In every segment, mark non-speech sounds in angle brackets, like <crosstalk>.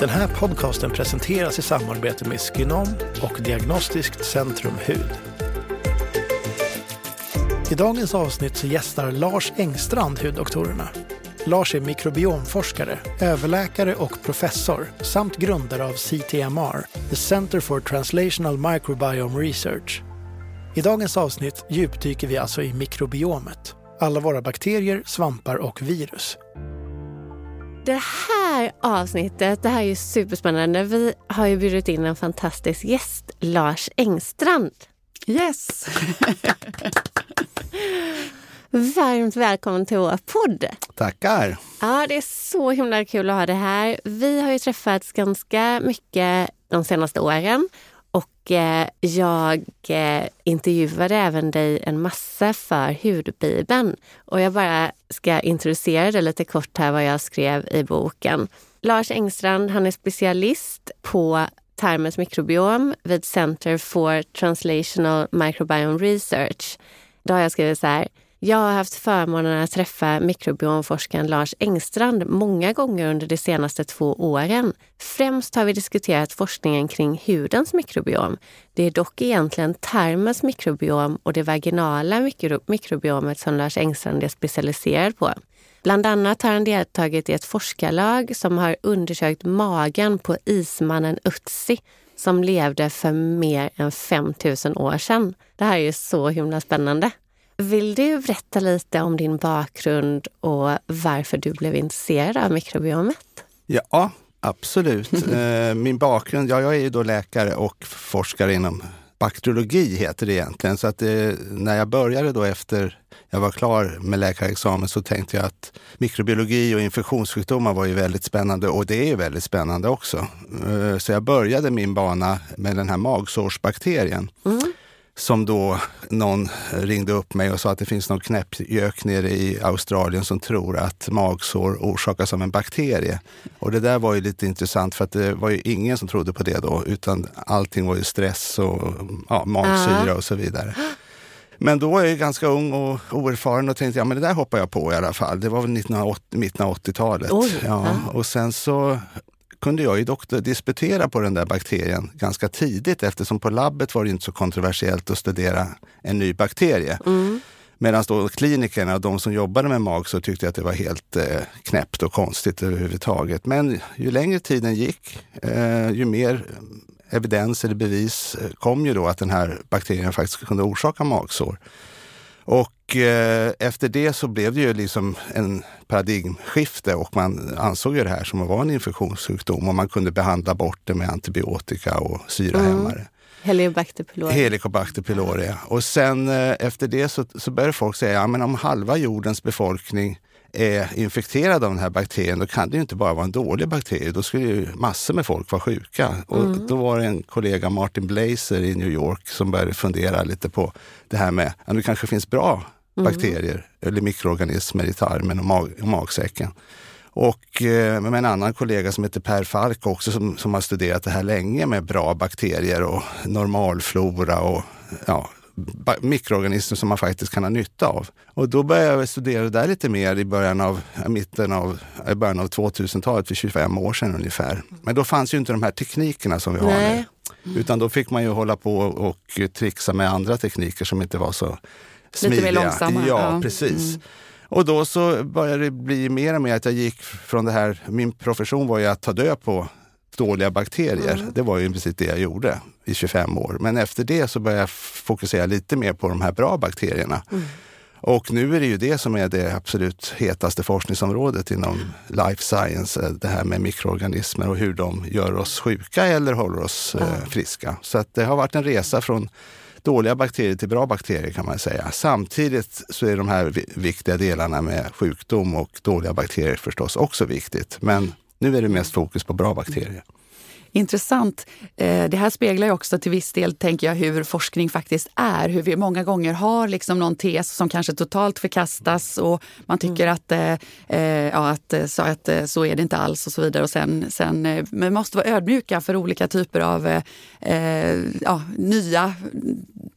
Den här podcasten presenteras i samarbete med Skinom och Diagnostiskt Centrum Hud. I dagens avsnitt så gästar Lars Engstrand huddoktorerna. Lars är mikrobiomforskare, överläkare och professor samt grundare av CTMR, The Center for Translational Microbiome Research. I dagens avsnitt djupdyker vi alltså i mikrobiomet, alla våra bakterier, svampar och virus. Det här avsnittet, det här är ju superspännande. Vi har ju bjudit in en fantastisk gäst, Lars Engstrand. Yes! <laughs> Varmt välkommen till vår podd. Tackar! Ja, det är så himla kul att ha det här. Vi har ju träffats ganska mycket de senaste åren och eh, jag eh, intervjuade även dig en massa för Hudbibeln. Och jag bara ska introducera det lite kort här vad jag skrev i boken. Lars Engstrand, han är specialist på tarmens mikrobiom vid Center for Translational Microbiome Research. Då har jag skrivit så här. Jag har haft förmånen att träffa mikrobiomforskaren Lars Engstrand många gånger under de senaste två åren. Främst har vi diskuterat forskningen kring hudens mikrobiom. Det är dock egentligen tarmens mikrobiom och det vaginala mikro mikrobiomet som Lars Engstrand är specialiserad på. Bland annat har han deltagit i ett forskarlag som har undersökt magen på ismannen Utsi som levde för mer än 5000 år sedan. Det här är ju så himla spännande. Vill du berätta lite om din bakgrund och varför du blev intresserad av mikrobiomet? Ja, absolut. <laughs> Eh, Min bakgrund, ja, jag är ju då läkare och forskare inom bakteriologi heter det egentligen. Så att det, när jag började då efter jag var klar med läkarexamen så tänkte jag att mikrobiologi och infektionssjukdomar var ju väldigt spännande och det är väldigt spännande också. Eh, Så jag började min bana med den här magsårsbakterien. Mm. Som då någon ringde upp mig och sa att det finns någon knäppgök nere i Australien som tror att magsår orsakas av en bakterie. Och det där var ju lite intressant för att det var ju ingen som trodde på det då, utan allting var ju stress och ja, magsyra och så vidare. Men då var jag ganska ung och oerfaren och tänkte, ja men det där hoppar jag på i alla fall. Det var väl 1980, mitten av 80-talet. Oj, ja. ja. Och sen så kunde jag ju doktor disputera på den där bakterien ganska tidigt eftersom på labbet var det inte så kontroversiellt att studera en ny bakterie. Medan då klinikerna, de som jobbade med magsår, tyckte att det var helt eh, knäppt och konstigt överhuvudtaget. Men ju längre tiden gick, eh, ju mer evidens eller bevis eh, kom ju då att den här bakterien faktiskt kunde orsaka magsår. Och eh, efter det så blev det ju liksom en paradigmskifte och man ansåg ju det här som att vara en infektionssjukdom och man kunde behandla bort det med antibiotika och syrahämmare. Helicobacter pylori. Helicobacter pylori. Och sen eh, efter det så, så började folk säga, ja men om halva jordens befolkning är infekterad av den här bakterien, då kan det ju inte bara vara en dålig bakterie. Då skulle ju massor med folk vara sjuka. Och då var det en kollega, Martin Blazer i New York, som började fundera lite på det här med att det kanske finns bra bakterier eller mikroorganismer i tarmen och, mag och magsäcken. Och eh, med en annan kollega som heter Per Falk också som, som har studerat det här länge med bra bakterier och normalflora och ja, mikroorganismer som man faktiskt kan ha nytta av. Och då började jag studera det där lite mer i början av, i mitten av, i början av 2000-talet, för 25 år sedan ungefär. Men då fanns ju inte de här teknikerna som vi har Nej. nu. Utan då fick man ju hålla på och trixa med andra tekniker som inte var så smidiga. mer långsamma, Ja, ja. precis. Och då så började det bli mer och mer att jag gick från det här, min profession var ju att ta död på dåliga bakterier. Det var ju i princip det jag gjorde i 25 år. Men efter det så började jag fokusera lite mer på de här bra bakterierna. Och nu är det ju det som är det absolut hetaste forskningsområdet inom life science. eh, Det här med mikroorganismer och hur de gör oss sjuka eller håller oss eh, friska. Så att det har varit en resa från dåliga bakterier till bra bakterier kan man säga. Samtidigt så är de här vi- viktiga delarna med sjukdom och dåliga bakterier förstås också viktigt. Men Nu är det mest fokus på bra bakterier. Intressant. Eh, det här speglar ju också till viss del, tänker jag, hur forskning faktiskt är. Hur vi många gånger har liksom någon tes som kanske totalt förkastas och man tycker mm. att, eh, eh ja, att, så, att så är det inte alls och så vidare. Och sen, sen, men måste vara ödmjuka för olika typer av eh, ja, nya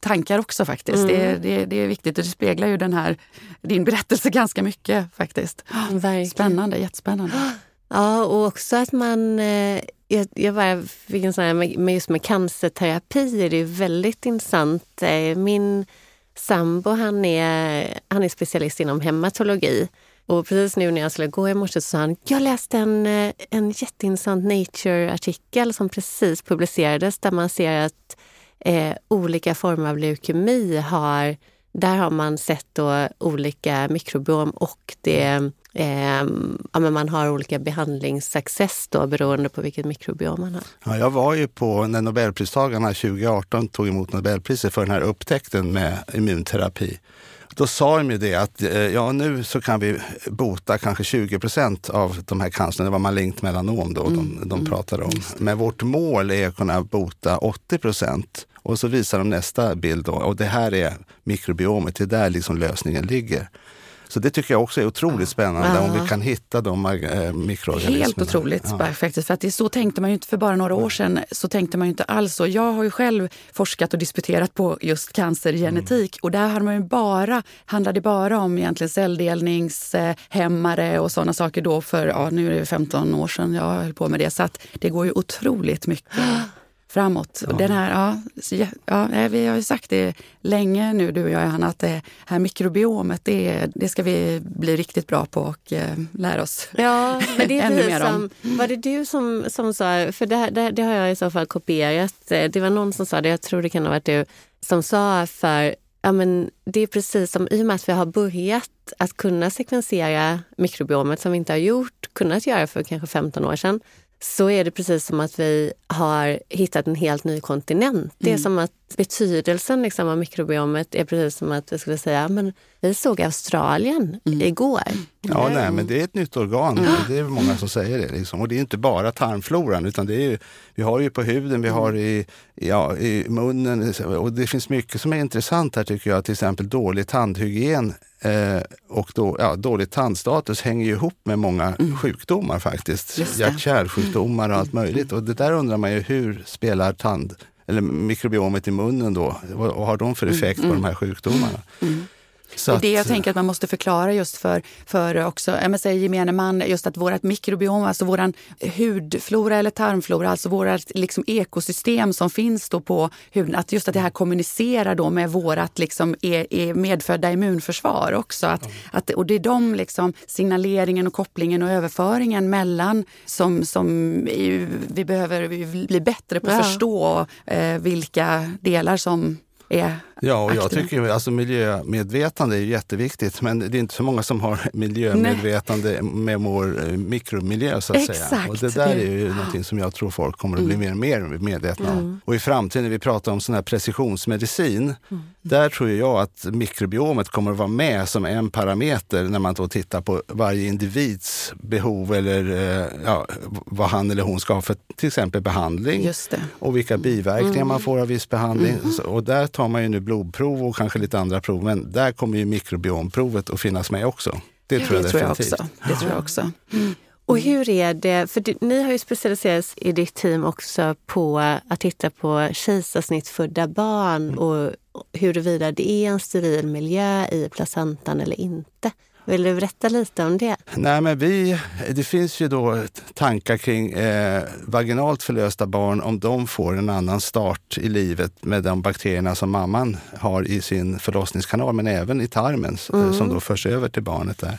tankar också faktiskt. Mm. Det, det, det, är viktigt och det speglar ju den här, din berättelse ganska mycket faktiskt. Verkligen. Spännande, jättespännande. Ja, och också att man... Eh, jag, jag bara fick en sån här, med, just med cancerterapi är det väldigt intressant. Eh, min sambo han är, han är specialist inom hematologi. Och precis nu när jag skulle gå i morse så sa han, jag läste en, eh, en jätteintressant Nature-artikel som precis publicerades där man ser att eh, olika former av leukemi har, där har man sett då olika mikrobiom och det Eh, ja, men man har olika behandlingssuccess då beroende på vilket mikrobiom man har. Ja, jag var ju på när Nobelpristagarna 2018 tog emot Nobelpriset för den här upptäckten med immunterapi. Då sa de ju det att eh, ja, nu så kan vi bota kanske 20 procent av de här cancerna. Det var malignt melanom då mm. de, de mm. pratade om. Men vårt mål är att kunna bota 80 procent. Och så visar de nästa bild då, och det här är mikrobiomet, det är där liksom lösningen ligger. Så det tycker jag också är otroligt spännande om vi kan hitta de äh, mikroorganismerna. Helt otroligt ja. faktiskt. För att det, så tänkte man ju inte för bara några år sedan. Så tänkte man ju inte alls så. Jag har ju själv forskat och disputerat på just cancergenetik mm. och där har man ju bara, handlade det bara om egentligen celldelningshämmare och sådana saker då för, ja nu är det 15 år sedan jag höll på med det. Så att det går ju otroligt mycket <gasps> framåt. Ja. Den här, ja, ja, vi har ju sagt det länge nu, du och jag, Johanna, att det här mikrobiomet, det, det ska vi bli riktigt bra på och eh, lära oss ja, <laughs> men det är ännu mer som, om. Var det du som, som sa, för det, det, det, har jag i så fall kopierat, det var någon som sa det, jag tror det kan ha varit du, som sa för Ja, men det är precis som i och med att vi har börjat att kunna sekvensera mikrobiomet som vi inte har gjort, kunnat göra för kanske 15 år sedan, så är det precis som att vi har hittat en helt ny kontinent. Mm. Det är mm. som att betydelsen liksom av mikrobiomet är precis som att vi skulle säga men vi såg Australien mm. igår. Ja, nej, men det är ett nytt organ. Mm. Det är många som säger det. Liksom. Och det är inte bara tarmfloran, utan det är ju, vi har ju på huden, vi har i, ja, i munnen. Och det finns mycket som är intressant här tycker jag. Till exempel dålig tandhygien eh, och då, ja, dålig tandstatus hänger ju ihop med många mm. sjukdomar faktiskt. Hjärt-kärlsjukdomar och allt möjligt. Och det där undrar man ju, hur spelar tand eller mikrobiomet i munnen då? Vad har de för mm, effekt mm. på de här sjukdomarna? Så det jag tänker att man måste förklara just för, för också, jag säger gemene man, just att vårt mikrobiom, alltså våran hudflora eller tarmflora, alltså vårt liksom ekosystem som finns då på huden, att just att det här kommunicerar då med vårt liksom är, är medfödda immunförsvar också. Att, mm. att, och det är de liksom signaleringen och kopplingen och överföringen mellan som, som vi behöver bli bättre på att ja. förstå eh, vilka delar som är Ja, och jag tycker alltså miljömedvetande är jätteviktigt, men det är inte så många som har <laughs> miljömedvetande Nej. med vår eh, mikromiljö så att Exakt. säga. Och det där är ju mm. någonting som jag tror folk kommer att bli mm. mer och mer medvetna om. Mm. Och i framtiden, när vi pratar om sån här precisionsmedicin, mm. där tror jag att mikrobiomet kommer att vara med som en parameter när man då tittar på varje individs behov eller eh, ja, vad han eller hon ska ha för till exempel behandling och vilka biverkningar man mm. får av viss behandling. Mm. Och där tar man ju nu blodprov och kanske lite andra prov. Men där kommer ju mikrobiomprovet att finnas med också. Det tror jag det tror jag också. Det tror jag också. Mm. Och hur är det, för du, ni har ju specialiserats i ditt team också på att titta på kejsarsnittfödda barn och huruvida det är en steril miljö i placentan eller inte. Vill du berätta lite om det? Nej, men vi, det finns ju då tankar kring eh, vaginalt förlösta barn, om de får en annan start i livet med de bakterierna som mamman har i sin förlossningskanal, men även i tarmen mm. som då förs över till barnet där.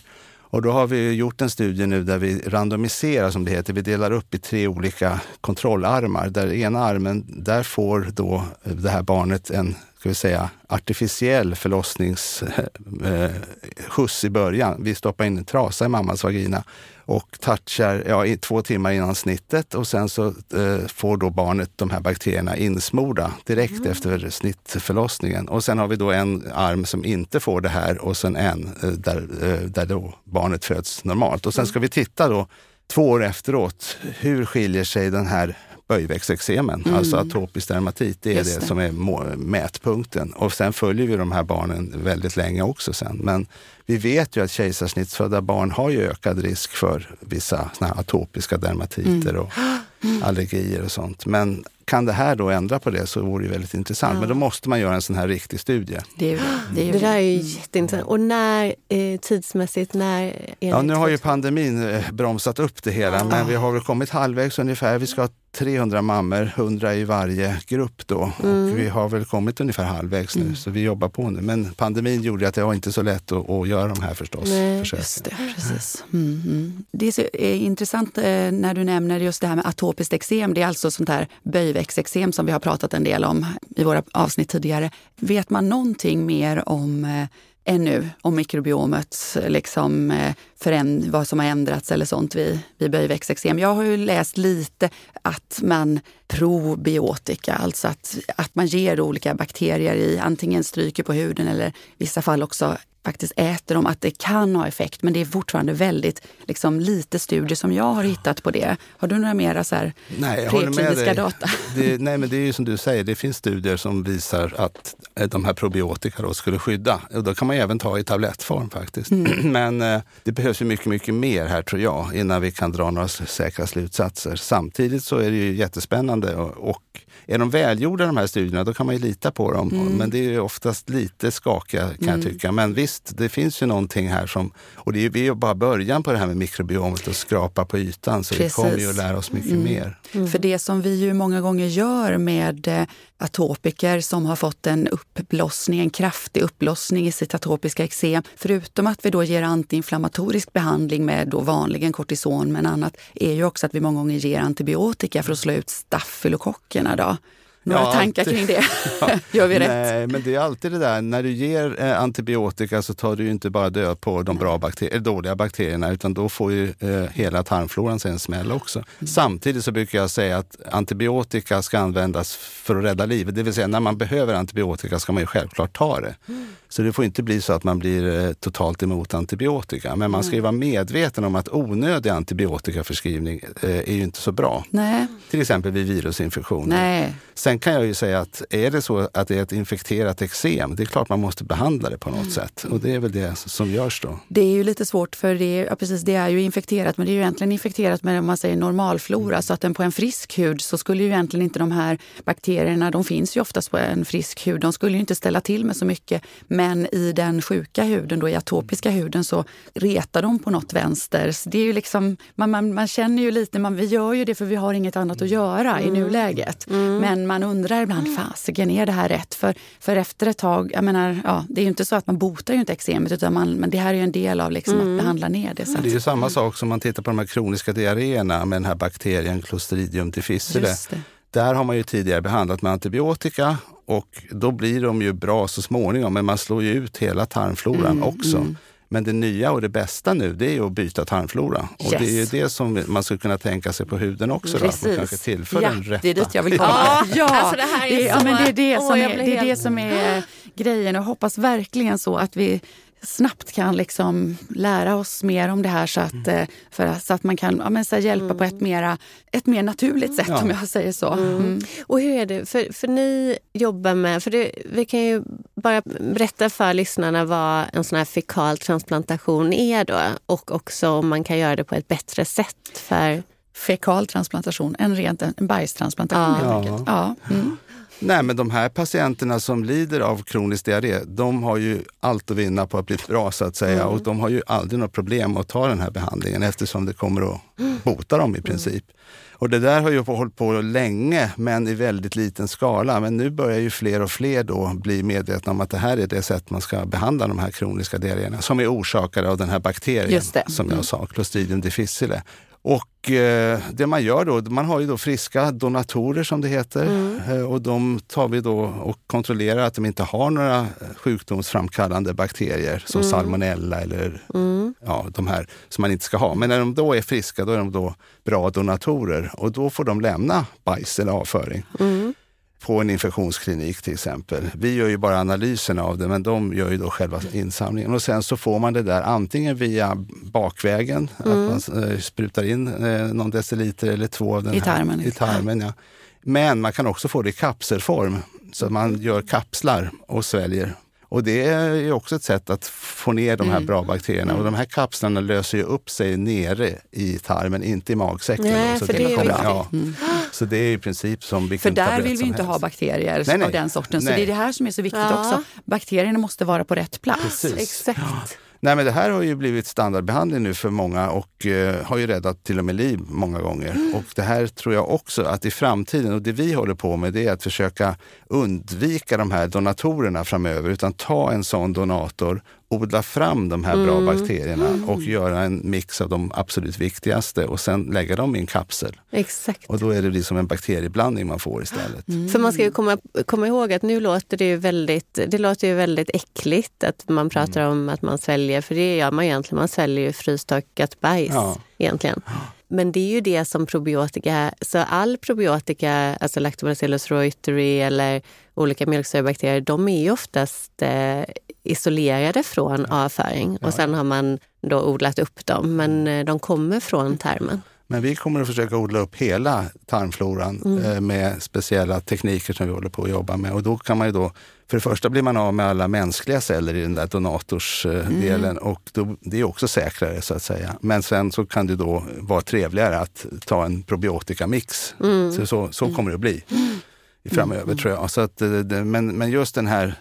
Och då har vi gjort en studie nu där vi randomiserar, som det heter. Vi delar upp i tre olika kontrollarmar. Där ena armen, där får då det här barnet en ska vi säga, artificiell förlossningsskjuts i början. Vi stoppar in en trasa i mammas vagina och touchar ja, i två timmar innan snittet och sen så eh, får då barnet de här bakterierna insmorda direkt mm. efter snittförlossningen. Och sen har vi då en arm som inte får det här och sen en eh, där, eh, där då barnet föds normalt. Och sen ska vi titta då två år efteråt, hur skiljer sig den här böjväxteksemen, mm. alltså atopisk dermatit. Det är Just det, det som är mätpunkten. Och sen följer vi de här barnen väldigt länge också sen. Men vi vet ju att kejsarsnittsfödda barn har ju ökad risk för vissa såna atopiska dermatiter mm. och <gasps> allergier och sånt. Men kan det här då ändra på det så vore det väldigt intressant. Ja. Men då måste man göra en sån här riktig studie. Det, är, det, är, <gasps> det där är ju jätteintressant. Och när eh, tidsmässigt, när Ja, nu har ju pandemin eh, bromsat upp det hela, ja. men vi har väl kommit halvvägs ungefär. Vi ska ha 300 mammor, 100 i varje grupp då. Mm. Och vi har väl kommit ungefär halvvägs nu, mm. så vi jobbar på nu. Men pandemin gjorde att det var inte så lätt att, att göra de här förstås. Nej, just det, precis. Mm, mm. Det är, så, är intressant eh, när du nämner just det här med atopiskt eksem. Det är alltså sånt här böjväxteksem som vi har pratat en del om i våra avsnitt tidigare. Vet man någonting mer om eh, ännu om mikrobiomet, liksom, eh, föränd- vad som har ändrats eller sånt vid, vid böjväxteksem. Jag har ju läst lite att man probiotika, alltså att, att man ger olika bakterier i antingen stryker på huden eller i vissa fall också faktiskt äter dem, att det kan ha effekt. Men det är fortfarande väldigt liksom, lite studier som jag har hittat på det. Har du några mera så här, nej, prekliniska data? Det, nej, men det är ju som du säger, det finns studier som visar att eh, de här probiotika då skulle skydda. Och då kan man även ta i tablettform faktiskt. Mm. <clears throat> Men eh, det behövs ju mycket, mycket mer här tror jag innan vi kan dra några säkra slutsatser. Samtidigt så är det ju jättespännande och, och är de välgjorda de här studierna, då kan man ju lita på dem. Mm. Men det är oftast lite skakiga kan mm. jag tycka. Men visst, det finns ju någonting här som... Och det är ju bara början på det här med mikrobiomet och skrapa på ytan. Så Precis. vi kommer ju att lära oss mycket mm. mer. Mm. För det som vi ju många gånger gör med eh, atopiker som har fått en uppblossning, en kraftig uppblossning i sitt atopiska eksem. Förutom att vi då ger antiinflammatorisk behandling med då vanligen kortison men annat, är ju också att vi många gånger ger antibiotika för att slå ut stafylokockerna. Då. Några ja, tankar kring det? <laughs> Ja, <laughs> Gör vi rätt? Nej, men det är alltid det där, när du ger eh, antibiotika så tar du ju inte bara död på de bra bakterier, dåliga bakterierna utan då får ju eh, hela tarmfloran sig en smäll också. Mm. Samtidigt så brukar jag säga att antibiotika ska användas för att rädda livet. Det vill säga när man behöver antibiotika ska man ju självklart ta det. Mm. Så det får inte bli så att man blir eh, totalt emot antibiotika. Men man ska ju vara medveten om att onödig antibiotikaförskrivning eh, är ju inte så bra. Nej. Till exempel vid virusinfektioner. Nej. Sen kan jag ju säga att är det så att det är ett infekterat eksem, det är klart man måste behandla det på något mm. sätt. Och det är väl det som görs då. Det är ju lite svårt för det, ja, precis, det är ju infekterat, men det är ju egentligen infekterat med om man säger normalflora. Mm. Så att den på en frisk hud så skulle ju egentligen inte de här bakterierna, de finns ju oftast på en frisk hud, de skulle ju inte ställa till med så mycket. Men i den sjuka huden, då i atopiska huden, så retar de på något vänster. Så det är ju liksom, man, man, man känner ju lite, man, vi gör ju det för vi har inget annat att göra mm. i nuläget. Mm. Men man undrar ibland, fasiken är det här rätt? För, för efter ett tag, jag menar, ja, det är ju inte så att man botar ju inte eksemet utan man, men det här är ju en del av liksom mm. att behandla ner det. Så det är ju samma sak som man tittar på de här kroniska diarréerna med den här bakterien Clostridium difficile. Där har man ju tidigare behandlat med antibiotika och då blir de ju bra så småningom, men man slår ju ut hela tarmfloran mm, också. Mm. Men det nya och det bästa nu, det är att byta tarmflora. Yes. Och det är ju det som man skulle kunna tänka sig på huden också. Då, att man kanske tillför ja, den rätta. Det är dit jag vill <laughs> komma. Ja, alltså det, här är det, så... ja, men det är det som, är, det, är det som är <gasps> grejen. Och hoppas verkligen så att vi snabbt kan liksom lära oss mer om det här så att, mm. för, så att man kan ja, men så hjälpa mm. på ett, mm. mera, ett mer naturligt sätt ja. om jag säger så. Mm. mm. Och hur är det, för, för ni jobbar med, för det, vi kan ju bara berätta för lyssnarna vad en sån här fekal transplantation är då och också om man kan göra det på ett bättre sätt för fekal transplantation, en rent en bajstransplantation ja. helt enkelt. Ja. Mm. Nej, men de här patienterna som lider av kronisk diarré, de har ju allt att vinna på att bli bra så att säga. Mm. Och de har ju aldrig något problem att ta den här behandlingen eftersom det kommer att bota dem i mm. princip. Mm. Och det där har ju hållit på länge, men i väldigt liten skala. Men nu börjar ju fler och fler då bli medvetna om att det här är det sätt man ska behandla de här kroniska diarréerna som är orsakade av den här bakterien som jag mm. sa, Clostridium difficile. Och eh, det man gör då, man har ju då friska donatorer som det heter mm. eh, och de tar vi då och kontrollerar att de inte har några sjukdomsframkallande bakterier som mm. salmonella eller mm. ja, de här som man inte ska ha. Men när de då är friska, då är de då bra donatorer och då får de lämna bajs eller avföring. På en infektionsklinik till exempel. Vi gör ju bara analyserna av det, men de gör ju då själva insamlingen. Och sen så får man det där antingen via bakvägen, mm. att man eh, sprutar in eh, någon deciliter eller två av den I tarmen. Här, I tarmen ja. Men man kan också få det i kapselform, så man gör kapslar och sväljer och det är också ett sätt att få ner de här mm. bra bakterierna. Och de här kapslarna löser ju upp sig nere i tarmen, inte i magsäcken. Nej, så, det det kommer, ja. mm. så det är i princip som vilken För där vill vi inte helst. ha bakterier nej, nej. av den sorten. Så nej. det är det här som är så viktigt ja. också. Bakterierna måste vara på rätt plats. Precis. Exakt. Nej, men det här har ju blivit standardbehandling nu för många och eh, har ju räddat till och med liv många gånger. Mm. Och det här tror jag också att i framtiden, och det vi håller på med, det är att försöka undvika de här donatorerna framöver, utan ta en sån donator odla fram de här bra mm. bakterierna mm. och göra en mix av de absolut viktigaste och sen lägga dem i en kapsel. Exakt. Och då är det liksom en bakterieblandning man får istället. Mm. För man ska ju komma, komma ihåg att nu låter det ju väldigt, det låter ju väldigt äckligt att man pratar mm. om att man sväljer, för det gör man egentligen. Man sväljer ju frystorkat bajs ja. egentligen. Men det är ju det som probiotika, så all probiotika, alltså Lactobacillus reuteri eller olika mjölksyrebakterier, de är ju oftast eh, isolerade från avföring och sen har man då odlat upp dem. Men eh, de kommer från tarmen. Men vi kommer att försöka odla upp hela tarmfloran mm. Eh, med speciella tekniker som vi håller på att jobba med. Och då kan man ju då, för det första blir man av med alla mänskliga celler i den där donatorsdelen mm. och då, det är också säkrare så att säga. Men sen så kan det då vara trevligare att ta en probiotikamix. Mm. Så, så, så kommer det att bli mm. Framöver mm. tror jag. Så att, eh, men, men just den här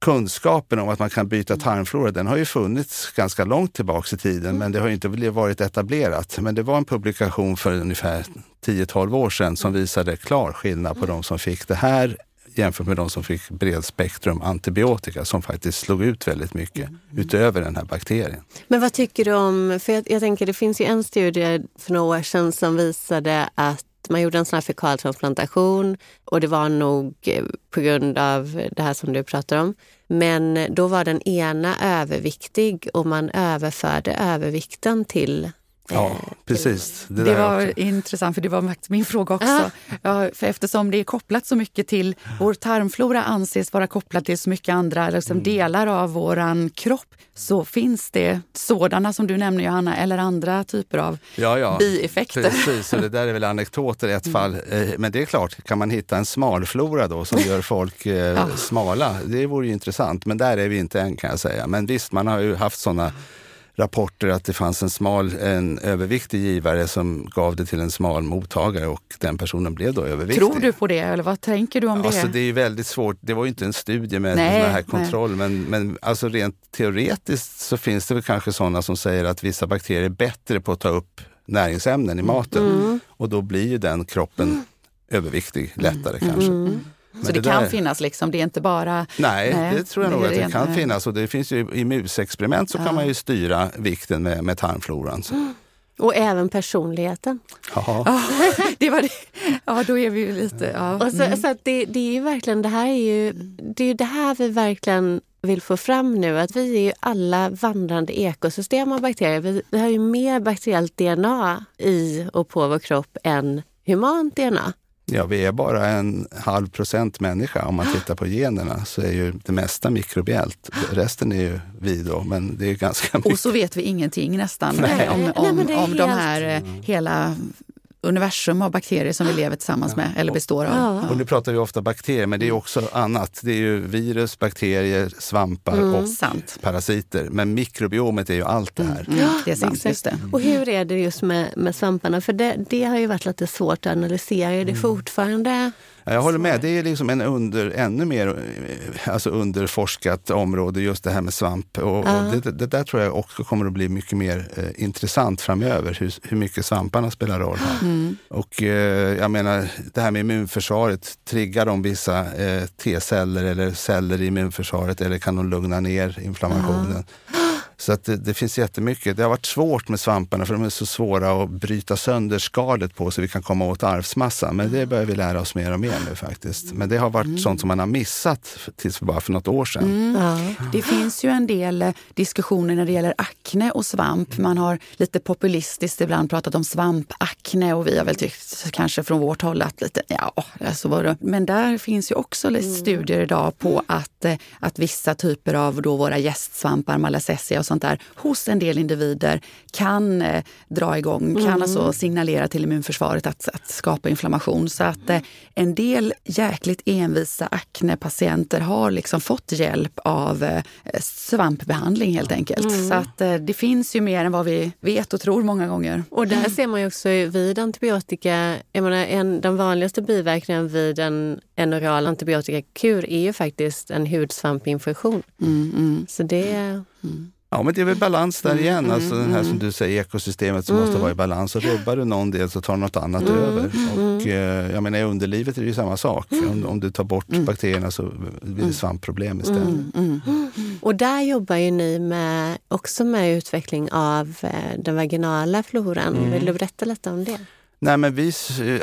kunskapen om att man kan byta tarmflora, den har ju funnits ganska långt tillbaks i tiden, mm. men det har inte varit etablerat. Men det var en publikation för ungefär 10-12 år sedan som visade klar skillnad på de som fick det här jämfört med de som fick bredspektrum antibiotika som faktiskt slog ut väldigt mycket mm. utöver den här bakterien. Men vad tycker du om, för jag, jag tänker det finns ju en studie för några år sedan som visade att man gjorde en sån här fekaltransplantation och det var nog eh, på grund av det här som du pratar om. Men då var den ena överviktig och man överförde övervikten till Ja, eh, precis. Det, det var också. intressant, för det var min fråga också. Ja, för eftersom det är kopplat så mycket till... Vår tarmflora anses vara kopplad till så mycket andra liksom mm. delar av vår kropp så finns det sådana som du nämner Johanna, eller andra typer av ja, ja. bieffekter. Precis, och det där är väl anekdoter i ett mm. fall. Eh, men det är klart, kan man hitta en smalflora då som gör folk eh, ja. smala, det vore ju intressant. Men där är vi inte än kan jag säga. Men visst, man har ju haft sådana rapporter att det fanns en smal, en överviktig givare som gav det till en smal mottagare och den personen blev då överviktig. Tror du på det eller vad tänker du om det? Alltså, det är väldigt svårt. Det var ju inte en studie med nej, sån här kontroll, nej. men, men alltså rent teoretiskt så finns det väl kanske sådana som säger att vissa bakterier är bättre på att ta upp näringsämnen i maten mm. och då blir ju den kroppen mm. överviktig lättare mm. kanske. Mm. Men så det, det kan där... finnas, liksom, det är inte bara... Nej, nej det tror jag nog att det kan nej. finnas. Och det finns ju, I musexperiment så ja. kan man ju styra vikten med, med tarmfloran. Mm. Och även personligheten. <laughs> Ja. det var det. ja, då är vi ju lite... Ja. Och så, mm. så det, det är ju verkligen det här är ju det, är det här vi verkligen vill få fram nu. Att vi är ju alla vandrande ekosystem av bakterier. Vi, vi har ju mer bakteriellt DNA i och på vår kropp än humant DNA. Ja, vi är bara en halv procent människa. Om man tittar på generna så är ju det mesta mikrobiellt. Resten är ju vi då, men det är ganska mycket. Och så vet vi ingenting nästan Nej. om, om, Nej, om de här mm. hela universum av bakterier som vi lever tillsammans med eller består av. Ja. Och nu pratar vi ofta bakterier, men det är också annat. Det är ju virus, bakterier, svampar mm. och Sant. parasiter. Men mikrobiomet är ju allt det här. Mm. Ja, det är sant. Just det. Och hur är det just med, med svamparna? För det, det har ju varit lite svårt att analysera. Är det mm. fortfarande jag håller med. Det är liksom en under, ännu mer eh, alltså underforskat område, just det här med svamp. Och, och det, det, där tror jag också kommer att bli mycket mer eh, intressant framöver, hur, hur mycket svamparna spelar roll här. Mm. Och eh, jag menar, det här med immunförsvaret, triggar de vissa eh, T-celler eller celler i immunförsvaret eller kan de lugna ner inflammationen? Ja. Så att det, det finns jättemycket. Det har varit svårt med svamparna för de är så svåra att bryta sönder skalet på så vi kan komma åt arvsmassan. Men det börjar vi lära oss mer och mer nu faktiskt. Men det har varit mm. sånt som man har missat tills bara för något år sedan. Mm. Ja. Det finns ju en del eh, diskussioner när det gäller akne och svamp. Man har lite populistiskt ibland pratat om svampakne och vi har väl tyckt kanske från vårt håll att lite, ja, så var det. Men där finns ju också lite mm. studier idag på att, eh, att vissa typer av då våra gästsvampar, malacessia och sånt där, hos en del individer kan eh, dra igång, mm. kan alltså signalera till immunförsvaret att, att skapa inflammation. Så att eh, en del jäkligt envisa aknepatienter har liksom fått hjälp av eh, svampbehandling helt enkelt. Mm. Så att eh, det finns ju mer än vad vi vet och tror många gånger. Och där ser man ju också vid antibiotika, jag menar, en, den vanligaste biverkningen vid en, en oral antibiotikakur är ju faktiskt en hudsvampinfektion. Mm, mm. Så det... Mm. Ja, men det är väl balans där igen. Mm, alltså den här mm. som du säger, ekosystemet som mm. måste vara i balans. Och rubbar du någon del så tar något annat mm. över. Och eh, jag menar, i underlivet är det ju samma sak. Om, om du tar bort bakterierna så blir det svampproblem istället. Och där jobbar ju ni med, också med utveckling av eh, den vaginala floran. Vill du berätta lite om det? Nej, men vi,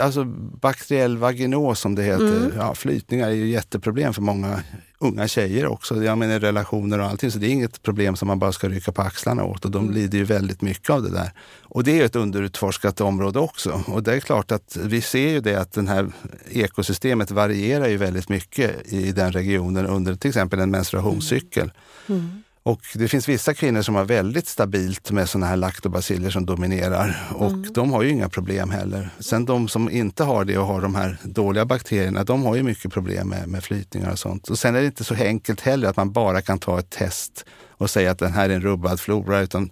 alltså bakteriell vaginos som det heter, mm. ja, flytningar är ju jätteproblem för många unga tjejer också. Jag menar relationer och allting, så det är inget problem som man bara ska rycka på axlarna åt och de mm. lider ju väldigt mycket av det där. Och det är ett underutforskat område också. Och det är klart att vi ser ju det att det här ekosystemet varierar ju väldigt mycket i den regionen under till exempel en menstruationscykel. Mm. Och det finns vissa kvinnor som har väldigt stabilt med sådana här laktobaciller som dominerar och mm. de har ju inga problem heller. Sen de som inte har det och har de här dåliga bakterierna, de har ju mycket problem med, med flytningar och sånt. Och sen är det inte så enkelt heller att man bara kan ta ett test och säga att den här är en rubbad flora, utan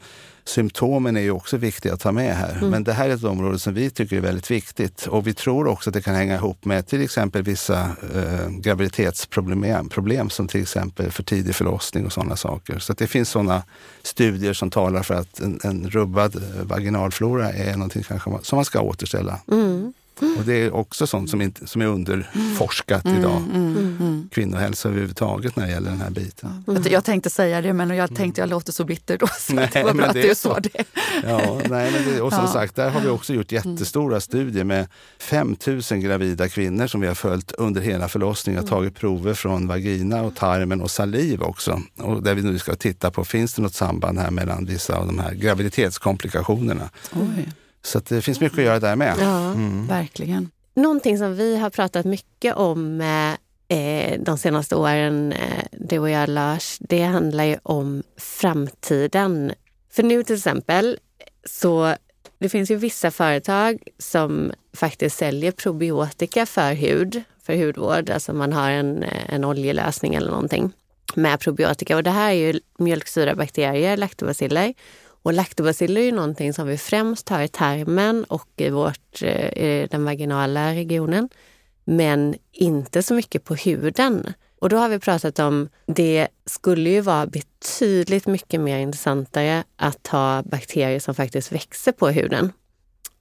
symptomen är ju också viktiga att ta med här. Mm. Men det här är ett område som vi tycker är väldigt viktigt och vi tror också att det kan hänga ihop med till exempel vissa eh, graviditetsproblem problem som till exempel för tidig förlossning och sådana saker. Så det finns sådana studier som talar för att en, en rubbad eh, vaginalflora är någonting kanske som man ska återställa. Mm. Och det är också sånt som, inte, som är underforskat mm, idag. Mm, mm. Kvinnohälsa överhuvudtaget när det gäller den här biten. Jag tänkte säga det, men jag tänkte jag låter så bitter då. Så nej, det var bra att du sa det. Ja, nej, men det, och som ja. sagt, där har vi också gjort jättestora studier med 5000 gravida kvinnor som vi har följt under hela förlossningen och tagit prover från vagina och tarmen och saliv också. Och där vi nu ska titta på, finns det något samband här mellan vissa av de här graviditetskomplikationerna? Oj. Så det finns mycket att göra där med. Ja, mm. verkligen. Någonting som vi har pratat mycket om eh, de senaste åren, eh, du och jag Lars, det handlar ju om framtiden. För nu till exempel, så det finns ju vissa företag som faktiskt säljer probiotika för hud, för hudvård. Alltså man har en, en oljelösning eller någonting med probiotika. Och det här är ju mjölksyrabakterier, laktobaciller. Och laktobaciller är ju någonting som vi främst har i tarmen och i, vårt, eh, i den vaginala regionen. Men inte så mycket på huden. Och då har vi pratat om, det skulle ju vara betydligt mycket mer intressantare att ha bakterier som faktiskt växer på huden.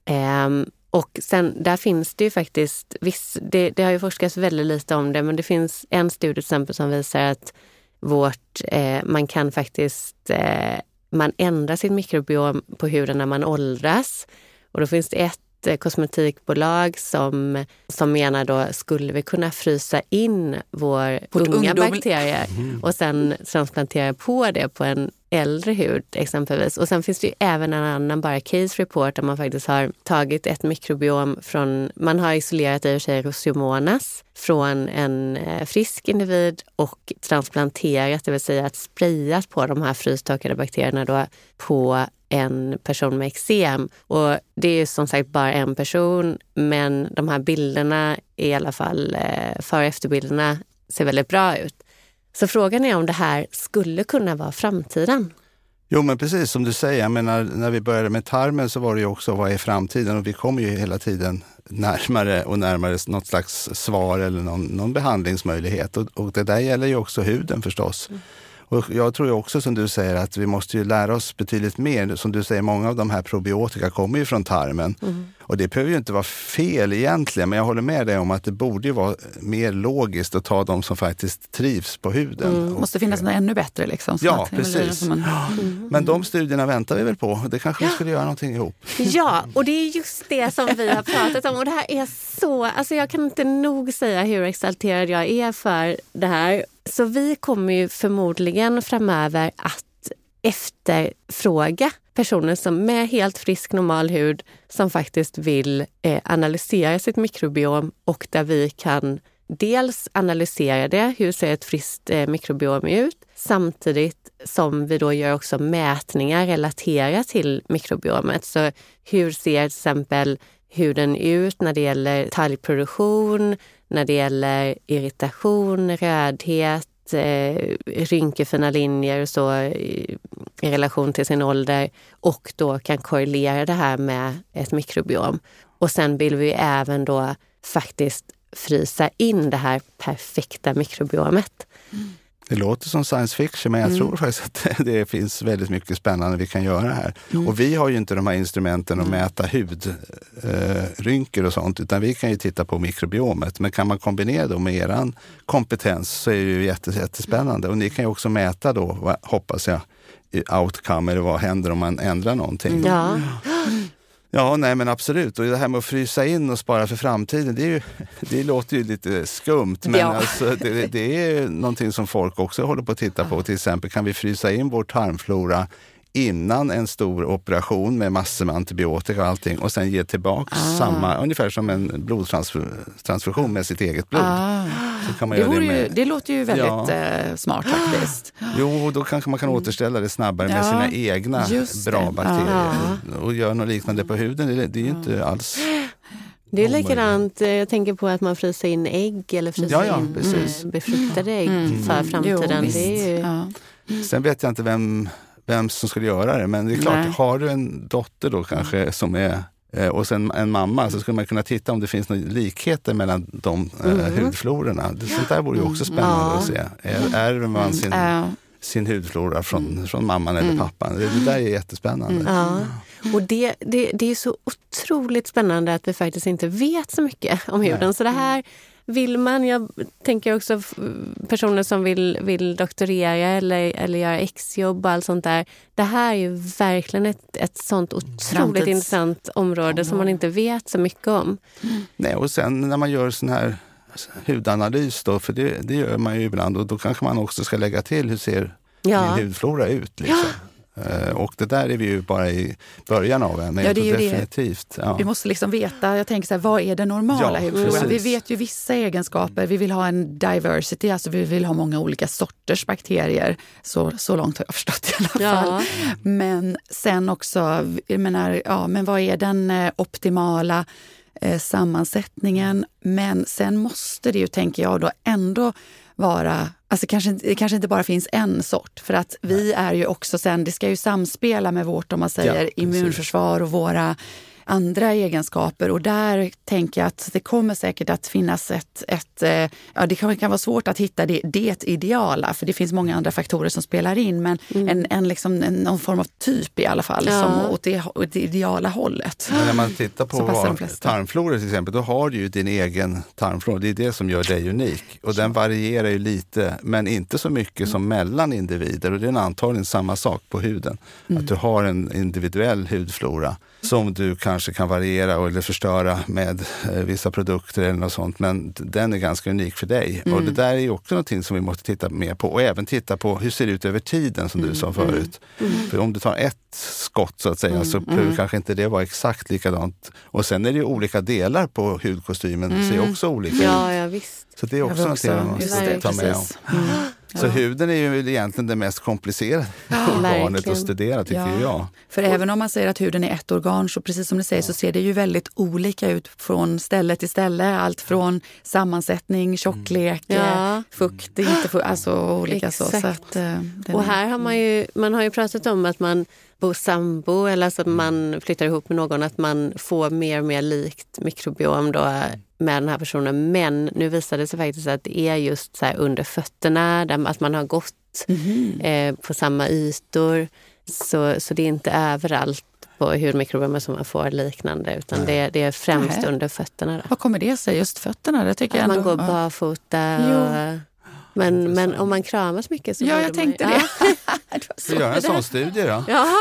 Ehm, och sen där finns det ju faktiskt, viss, det, det, har ju forskats väldigt lite om det, men det finns en studie till exempel som visar att vårt, eh, man kan faktiskt eh, man ändrar sitt mikrobiom på huden när man åldras. Och då finns det ett eh, kosmetikbolag som, som menar då, skulle vi kunna frysa in vår Vårt unga ungdom. bakterier mm. och sen transplantera på det på en äldre hud exempelvis. Och sen finns det ju även en annan bara case report där man faktiskt har tagit ett mikrobiom från, man har isolerat i och för sig Rosiomonas från en eh, frisk individ och transplanterat, det vill säga att sprayat på de här frystorkade bakterierna då på en person med eksem. Och det är som sagt bara en person, men de här bilderna, i alla fall eh, före och efterbilderna, ser väldigt bra ut. Så frågan är om det här skulle kunna vara framtiden. Jo, men precis som du säger, jag menar, när vi började med tarmen så var det ju också vad är framtiden? Och vi kommer ju hela tiden närmare och närmare något slags svar eller någon, någon behandlingsmöjlighet. Och, och, det där gäller ju också huden förstås. Mm. Och jag tror ju också som du säger att vi måste ju lära oss betydligt mer. Som du säger, många av de här probiotika kommer ju från tarmen. Mm. Och det behöver ju inte vara fel egentligen, men jag håller med dig om att det borde ju vara mer logiskt att ta de som faktiskt trivs på huden. Det Och- måste finnas något ännu bättre. Liksom, Ja, precis. som en- Men de studierna väntar vi väl på. Det kanske vi skulle göra någonting ihop. Ja, och det är just det som vi har pratat om. Och det här är så... Alltså jag kan inte nog säga hur exalterad jag är för det här. Så vi kommer ju förmodligen framöver att efterfråga personer som med helt frisk normal hud som faktiskt vill eh, analysera sitt mikrobiom och där vi kan dels analysera det, hur ser ett friskt eh, mikrobiom ut, samtidigt som vi då gör också mätningar relaterat till mikrobiomet. Så hur ser till exempel huden ut när det gäller talgproduktion, när det gäller irritation, rödhet, eh, rynkefina linjer och så i, i relation till sin ålder och då kan korrelera det här med ett mikrobiom. Och sen vill vi även då faktiskt frysa in det här perfekta mikrobiomet. Mm. Det låter som science fiction, men jag Mm. tror faktiskt att <laughs> det, finns väldigt mycket spännande vi kan göra här. Mm. Och vi har ju inte de här instrumenten att mäta hudrynkor eh, och sånt, utan vi kan ju titta på mikrobiomet. Men kan man kombinera det med eran kompetens så är det ju jättes, jättespännande. Och ni kan ju också mäta då, vad- hoppas jag, outcome eller vad händer om man ändrar någonting. Ja, <gasps> Ja, nej men absolut. Och det här med att frysa in och spara för framtiden, det, ju, <laughs> det låter ju lite skumt. Men Ja. alltså, det, det är någonting som folk också håller på att titta på. Till exempel, kan vi frysa in vår tarmflora innan en stor operation med massor med antibiotika och allting och sen ge tillbaka Ah. samma, ungefär som en blodtransfusion med sitt eget blod. Ah, Så kan man det, göra det, ju, med, det låter ju väldigt Ja. eh, smart faktiskt. <gasps> Jo, då kanske man kan återställa det snabbare med Ja, sina egna bra bakterier. Ja. Och göra något liknande på huden, det, det är ju inte alls <gasps> det är likadant. eh, Jag tänker på att man fryser in ägg eller fryser Ja, ja, in precis. eh, befruktade ägg Mm. för Jo, framtiden. visst. det ju, Ja. Sen vet jag inte vem, vem som skulle göra det, men det är klart, Nej. har du en dotter då kanske som är eh, och sen en mamma så skulle man kunna titta om det finns några likheter mellan de eh, Mm. hudflororna. Det- Sånt där vore ju också spännande Ja. att se. Är, ärver man sin, Ja. sin hudflora från, från mamman eller pappan? Det, det där är jättespännande. Ja. Och det, det, det är så otroligt spännande att vi faktiskt inte vet så mycket om huden. Så det här vill man, jag tänker också personer som vill, vill doktorera eller, eller göra exjobb och allt sånt där. Det här är ju verkligen ett, ett sånt otroligt Framtids- intressant område som man inte vet så mycket om. Nej, och sen när man gör sån här hudanalys då, för det, det gör man ju ibland och då kanske man också ska lägga till hur ser Ja. min hudflora ut. Liksom. Eh, Och det där är vi ju bara i början av än, Ja, det är ju det. definitivt. Ja. Vi måste liksom veta, jag tänker så här, vad är den normala Ja. Vi vet ju vissa egenskaper, vi vill ha en diversity, alltså vi vill ha många olika sorters bakterier. Så, så långt har jag förstått i alla Ja. fall. Men sen också, jag menar, ja, men vad är den eh, optimala eh, sammansättningen? Men sen måste det ju, tänker jag, då ändå vara Alltså kanske, det kanske inte bara finns en sort. För att vi är ju också sen, det ska ju samspela med vårt om man säger precis. immunförsvar och våra andra egenskaper. Och där tänker jag att det kommer säkert att finnas ett... ett eh, ja, det kan, kan vara svårt att hitta det, det ideala, för det finns många andra faktorer som spelar in. Men en, en, liksom, en, någon form av typ i alla fall, Ja. som åt det, åt det ideala hållet. Men när man tittar på tarmflora till exempel, då har du ju din egen tarmflora. Det är det som gör dig unik. Och den varierar ju lite, men inte så mycket som mellan individer. Och det är antagligen samma sak på huden. Att du har en individuell hudflora som du kanske kan variera eller förstöra med eh, vissa produkter eller något sånt. Men den är ganska unik för dig. Och det där är också någonting som vi måste titta mer på. Och även titta på hur ser det ut över tiden som du sa förut. För om du tar ett skott så att säga så behöver kanske inte det vara exakt likadant. Och sen är det ju olika delar på hudkostymen, ser också olika ut. Ja, ja visst. Så det är också någonting man måste ta med om. Mm. Så huden är ju egentligen det mest komplicerade <laughs> organet verkligen. att studera tycker Ja. jag. För även om man säger att huden är ett organ, så precis som du säger, så ser det ju väldigt olika ut från ställe till ställe. Allt från sammansättning, tjocklek, Ja. eh, fukt, inte fukt, alltså olika så. så Exakt. att, eh, den Och är- här har man ju, man har ju pratat om att man bor sambo eller alltså att man flyttar ihop med någon, att man får mer och mer likt mikrobiom då med den här personen. Men nu visade det sig faktiskt att det är just så under fötterna, där, att man har gått Mhm. eh, på samma ytor. Så, så det är inte överallt på hudmikrobiomer som man får liknande utan det, det är främst Nej. under fötterna. Då. Vad kommer det sig? Just fötterna? Det tycker Att jag man ändå, går ja. barfota. Jo. Men, men om man kramas mycket så Ja, jag tänkte man, det. Ja, Det <laughs> var Så så. gör en sån studie då. ja,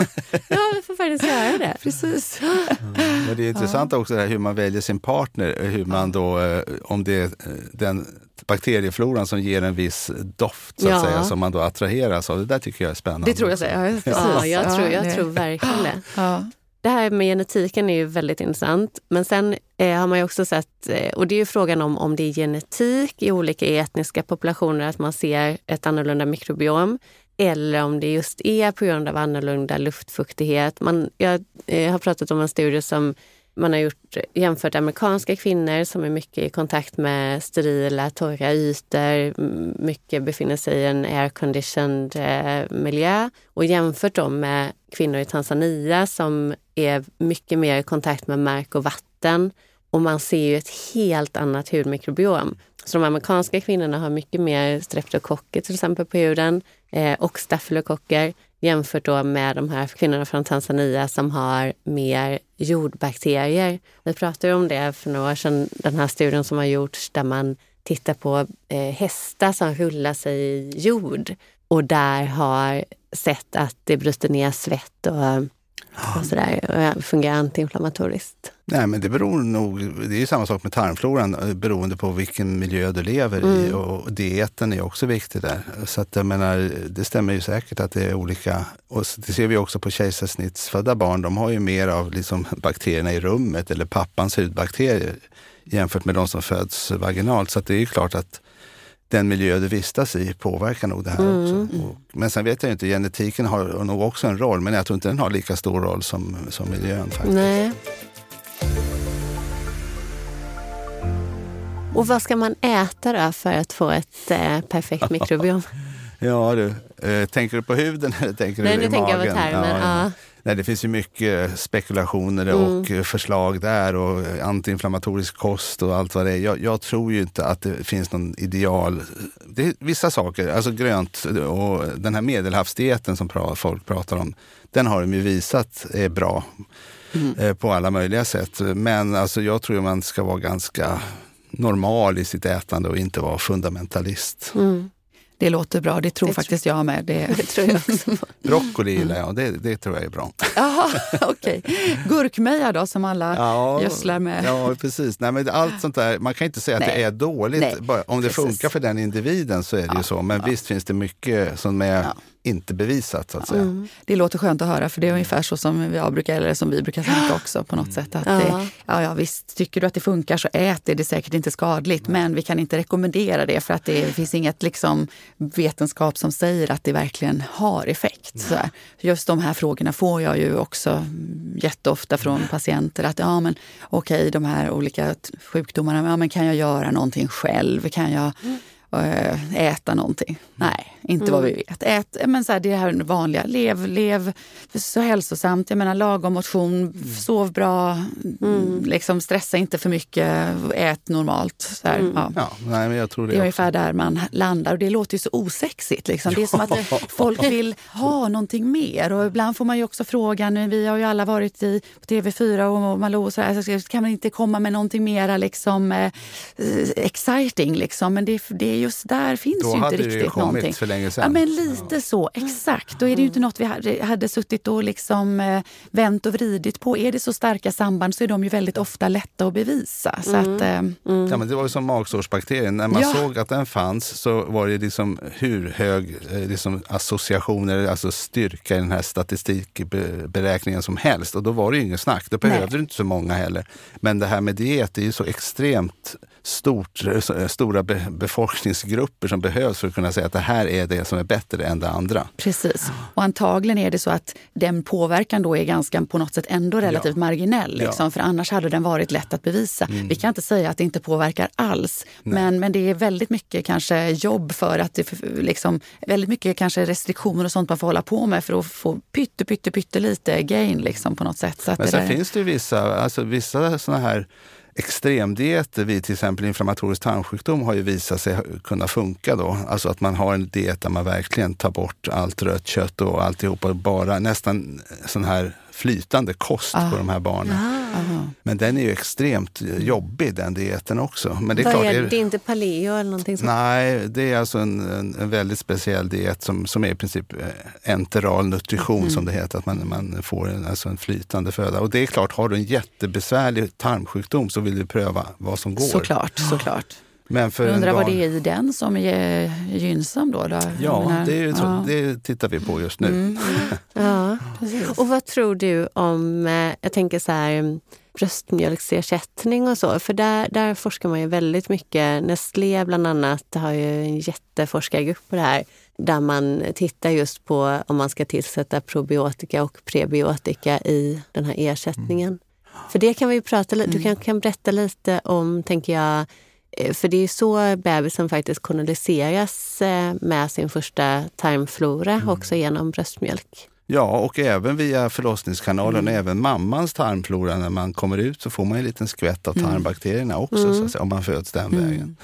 ja, vi får faktiskt göra det. <laughs> Precis. <laughs> Men det är intressant också det här hur man väljer sin partner. Hur man då, eh, om det är eh, den bakteriefloran som ger en viss doft så att Ja. säga, som man då attraheras av. Det där tycker jag är spännande. Det tror jag säger. Ja. Ja, jag, tror, jag tror verkligen det. Ja. Det här med genetiken är ju väldigt intressant. Men sen eh, har man ju också sett, eh, och det är ju frågan om om det är genetik i olika etniska populationer, att man ser ett annorlunda mikrobiom. Eller om det just är på grund av annorlunda luftfuktighet. Man, jag eh, har pratat om en studie som man har gjort, jämfört amerikanska kvinnor som är mycket i kontakt med sterila, torra ytor, mycket befinner sig i en air-conditioned eh, miljö och jämfört dem med kvinnor i Tanzania som är mycket mer i kontakt med mark och vatten. Och man ser ju ett helt annat hudmikrobiom. Så de amerikanska kvinnorna har mycket mer streptokocker till exempel på huden eh, och stafylokocker jämfört då med de här kvinnorna från Tanzania som har mer jordbakterier. Vi pratade om det för några år sedan, den här studien som har gjorts där man tittar på eh, hästar som rullar sig i jord och där har sett att det bryter ner svett och, och sådär och fungerar antiinflammatoriskt. Nej, men det beror nog, det är ju samma sak med tarmfloran eh, beroende på vilken miljö du lever i Mm. och dieten är också viktig där. Så att jag menar, det stämmer ju säkert att det är olika. Och det ser vi också på kejsarsnittsfödda barn. De har ju mer av liksom <laughs> bakterierna i rummet eller pappans hudbakterier jämfört med de som föds vaginalt. Så det är ju klart att den miljö du vistas i påverkar nog det här Mm. också. Och, men sen vet jag inte, genetiken har nog också en roll, men jag tror inte den har lika stor roll som, som miljön faktiskt. Nej. Och vad ska man äta då för att få ett eh, perfekt <laughs> mikrobiom? Ja du, eh, tänker du på huden eller tänker Nej, du nu i tänker jag magen? på termer. Ja. Nej, det finns ju mycket spekulationer Mm. och förslag där och antiinflammatorisk kost och allt vad det är. Jag, jag tror ju inte att det finns någon ideal. Det vissa saker, alltså grönt och den här medelhavsdieten som folk pratar om, den har de ju visat är bra Mm. eh, på alla möjliga sätt. Men alltså, jag tror man ska vara ganska normal i sitt ätande och inte vara fundamentalist. Mm. Det låter bra, det tror Det faktiskt jag med. Det... <laughs> Det tror jag också. Broccoli gillar jag, det, det tror jag är bra. <laughs> Jaha, okej. Gurkmeja då som alla Ja, gödslar med. Ja, precis. Nej, men allt sånt där, man kan inte säga att Nej. det är dåligt. Nej, Bara, om det precis. funkar för den individen så är det ju Ja, så. Men visst finns det mycket som är Ja. Inte bevisat så att säga. Mm. Det låter skönt att höra för det är ungefär så som jag brukar, eller som vi brukar tänka också på något sätt. Att Ja. det, ja, ja, visst, tycker du att det funkar så ät det, det är säkert inte skadligt. Men vi kan inte rekommendera det för att det finns inget liksom, vetenskap som säger att det verkligen har effekt. Så här. Just de här frågorna får jag ju också mm, jätteofta från patienter. Att ja, men okej, de här olika sjukdomarna, ja, men kan jag göra någonting själv? Kan jag eh, äta någonting? Nej, inte vad vi vet. Ät, men så här, det här vanliga, lev, lev så hälsosamt. Jag menar lagom motion, sov bra, liksom stressa inte för mycket, ät normalt. Så här, ja. Ja, nej, men jag tror det, Det är också. ungefär där man landar och det låter ju så osexigt. Liksom. Det är som att folk vill ha någonting mer. Och ibland får man ju också frågan, vi har ju alla varit i på TV4 och Malou och så här, så kan man inte komma med någonting mera liksom, eh, exciting? Liksom. Men det, det är just där finns Då ju inte riktigt någonting. För länge sedan. Ja, men lite så, exakt. Då är det ju inte något vi hade, hade suttit och liksom, eh, vänt och vridit på. Är det så starka samband så är de ju väldigt ofta lätta att bevisa. Så att, eh, Ja, men det var ju som magsårsbakterien. När man Ja. såg att den fanns så var det liksom hur hög eh, liksom associationer, alltså styrka i den här statistikberäkningen som helst. Och då var det ju inget snack. Då behövde du inte så många heller. Men det här med diet är ju så extremt stort, så- stora be, befolkningsgrupper som behövs för att kunna säga att det här är det som är bättre än det andra. Precis. Och antagligen är det så att den påverkan då är ganska på något sätt ändå relativt marginell. Liksom, Ja. Mm. För annars hade den varit lätt att bevisa. Vi kan inte säga att det inte påverkar alls. Men, men det är väldigt mycket kanske jobb för att det liksom, väldigt mycket kanske restriktioner och sånt man får hålla på med för att få pytte, pytte, pytte lite gain liksom på något sätt. Så Men det sen där- finns det ju vissa, alltså vissa såna här extremdieter vid till exempel inflammatorisk tarmsjukdom har ju visat sig kunna funka då. Alltså att man har en diet där man verkligen tar bort allt rött kött och alltihopa, bara nästan sån här flytande kost ah. på de här barnen. Ah. Men den är ju extremt jobbig den dieten också. Men det är, Vad klart, är det? det är inte paleo eller någonting sånt? Nej, det är alltså en, en, en, väldigt speciell diet som, som är i princip eh, enteral nutrition mm. som det heter. Att man, man får en, alltså en flytande föda. Och det är klart, har du en jättebesvärlig tarmsjukdom så vill du pröva vad som går. Såklart, såklart. Men för Jag undrar vad det är i den som är gynnsam då? då? Ja, menar, det, är, ja. det tittar vi på just nu. Mm. <laughs> ja, och vad tror du om, eh, jag tänker så här, bröstmjölksersättning och så? För där, där forskar man ju väldigt mycket. Nestlé bland annat har ju en jätteforskargrupp på det här där man tittar just på om man ska tillsätta probiotika och prebiotika i den här ersättningen. Mm. För det kan vi prata lite, du kan, mm. kan berätta lite om, tänker jag, Eh, för det är så bebisen faktiskt koloniseras eh, med sin första tarmflora, mm. också genom bröstmjölk. Ja, och även via förlossningskanalen, mm. även mammans tarmflora. När man kommer ut så får man en liten skvätt av mm. tarmbakterierna också, mm. så säga, om man föds den mm. vägen.